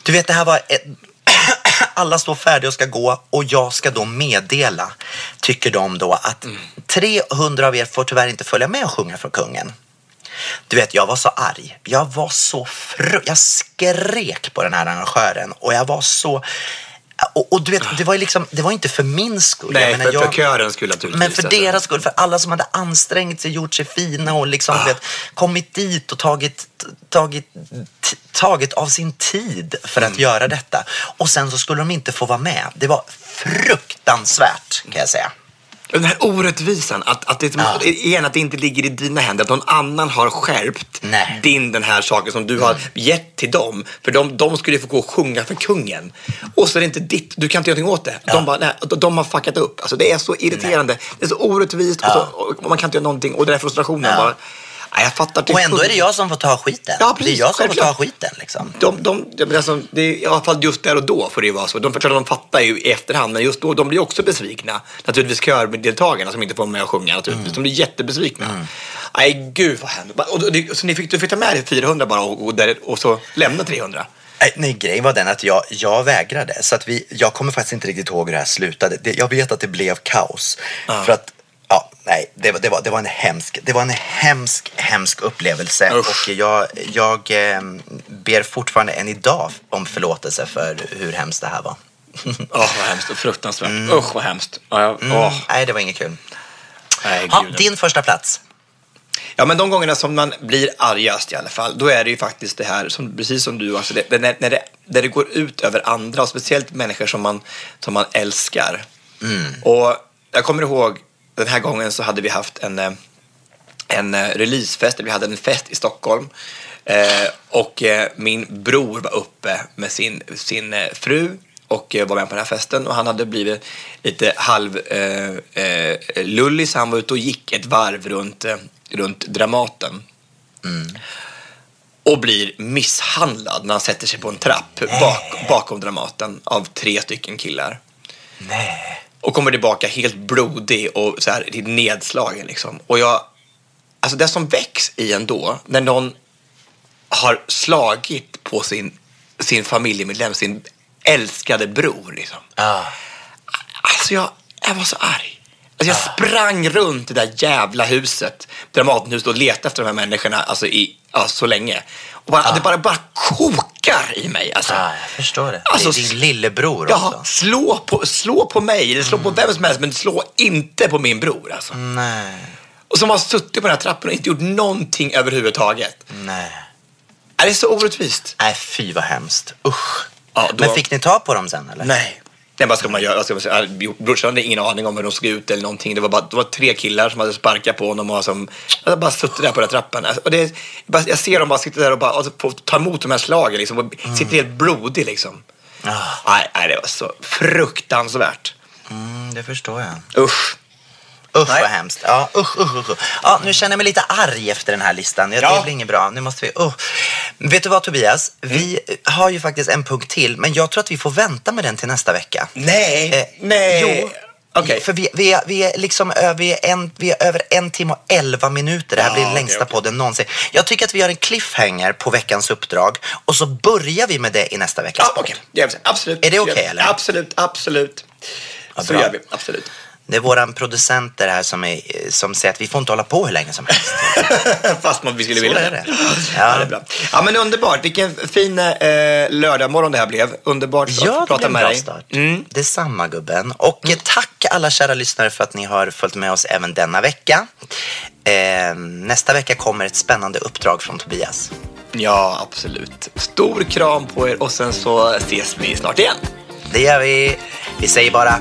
Du vet, det här var ett... Alla står färdiga och ska gå och jag ska då meddela, tycker de då, att 300 av er får tyvärr inte följa med och sjunga för kungen. Du vet, jag var så arg. Jag var så fru... Jag skrek på den här arrangören och jag var så... Och, och du vet, det var ju liksom, det var inte för min skull. Nej, menar, för, för jag- körens skull naturligtvis. men för alltså. deras skull, för alla som hade ansträngt sig, gjort sig fina och liksom, Ah. vet, kommit dit och tagit, tagit, tagit av sin tid för Mm. att göra detta. Och sen så skulle de inte få vara med. Det var fruktansvärt kan jag säga. Den här orättvisan, att, att, det, Ja. igen, att det inte ligger i dina händer, att någon annan har skärpt Nej. din den här saken som du har gett till dem. För de, de skulle få gå och sjunga för kungen. Och så är det inte ditt, du kan inte göra någonting åt det. De, bara, nej, de, har fuckat upp. Alltså, det är så irriterande, det är så orättvist och, så, och man kan inte göra någonting. Och den här frustrationen Ja. bara, nej, jag fattar Och ändå är det jag som får ta skiten. Ja, det är precis, jag som får ta självklart. skiten liksom. De, de, alltså, det är, I alla fall just där och då får det ju vara så. De, att de fattar ju i efterhand, men just då de blir också besvikna. Naturligtvis kördeltagarna som inte får med och sjunga. Naturligtvis. Mm. De blir jättebesvikna. Nej, gud vad hände. Och, det- så ni fick, du fick ta med dig 400 bara och, och, där, och så lämna 300? Nej, grejen var den att jag, jag vägrade. Så att vi, jag kommer faktiskt inte riktigt ihåg hur det här slutade. Det, jag vet att det blev kaos. För att, ja, nej, det, var- det, var, det var en hemsk, det var en hemsk, hemsk upplevelse. Usch. Och jag, jag eh, ber fortfarande än idag om förlåtelse för hur hemskt det här var. Åh, vad hemskt och fruktansvärt. Usch, vad hemskt. Ja, ja, Mm. Nej, det var inget kul. nej, Ha, din första plats. Ja, men de gångerna som man blir argast i alla fall, då är det ju faktiskt det här, som, precis som du, alltså det, när, när, det, när det går ut över andra och speciellt människor som man, som man älskar. Och jag kommer ihåg, den här gången så hade vi haft en, eh, en eh, releasefest, vi hade en fest i Stockholm. Eh, och eh, min bror var uppe med sin, sin fru och var med på den här festen och han hade blivit lite halv eh, eh, lullig så han var ute och gick ett varv runt, runt Dramaten. Mm. Och blir misshandlad när han sätter sig på en trapp bak, bakom Dramaten av tre stycken killar. Nej. Och kommer tillbaka helt blodig och så här nedslagen liksom. Och jag, alltså det som väcks i en då, när någon har slagit på sin, sin familjemedlem, sin älskade bror liksom. Ah. Alltså jag, jag var så arg. Alltså jag sprang runt det där jävla huset, Dramatenhuset och letade efter de här människorna alltså i, ja, så länge. Och bara, det bara, bara kokar i mig. Alltså. Ah, jag förstår det. Alltså, det är din lillebror Ja, också. slå på, slå på mig slå på vem som helst men slå inte på min bror. Alltså. Nej. Och som har suttit på den här trappan och inte gjort någonting överhuvudtaget. Nej. Är det så orättvist? Nej, fy vad hemskt. Usch. Ja, då- Men fick ni ta på dem sen eller? Nej. Nej, vad ska man göra? Vad ska man säga? Brorsan hade ingen aning om hur de såg ut eller någonting. Det var, bara, det var tre killar som hade sparkat på honom och som hade bara suttit där på den trappan. Alltså, Och det, jag ser dem bara sitta där och bara alltså, ta emot de här slagen liksom, och sitter helt blodig liksom. Nej, nej, det var så fruktansvärt. Mm, det förstår jag. Usch. Usch Nej. vad hemskt. Ja, usch, usch, usch. Ja, nu känner jag mig lite arg efter den här listan. Ja, Ja. Det blir inget bra. Nu måste vi... Uh. Vet du vad Tobias? Vi har ju faktiskt en punkt till, men jag tror att vi får vänta med den till nästa vecka. Nej, Eh, nej. Jo. Okej. För vi, vi, är, vi är liksom över, vi är en, vi är över en timme och elva minuter. Det här Ja, blir okej, längsta okej. podden någonsin. Jag tycker att vi gör en cliffhanger på veckans uppdrag och så börjar vi med det i nästa veckas Ja, podd. vi. Absolut. Är det okej, eller? Absolut, absolut. Ja, så gör vi. Absolut. Det är våran producenter här som, är, som säger att vi får inte hålla på hur länge som helst. Fast man vi skulle Så vilja det. det. Ja. Ja. det bra. Ja, men underbart. Vilken fin eh, lördagmorgon det här blev. Underbart att Ja, få det prata blev en med bra dig. start. Mm. Detsamma gubben. Och eh, tack alla kära lyssnare för att ni har följt med oss även denna vecka. Eh, nästa vecka kommer ett spännande uppdrag från Tobias. Ja, absolut. Stor kram på er och sen så ses vi snart igen. Det gör vi. Vi säger bara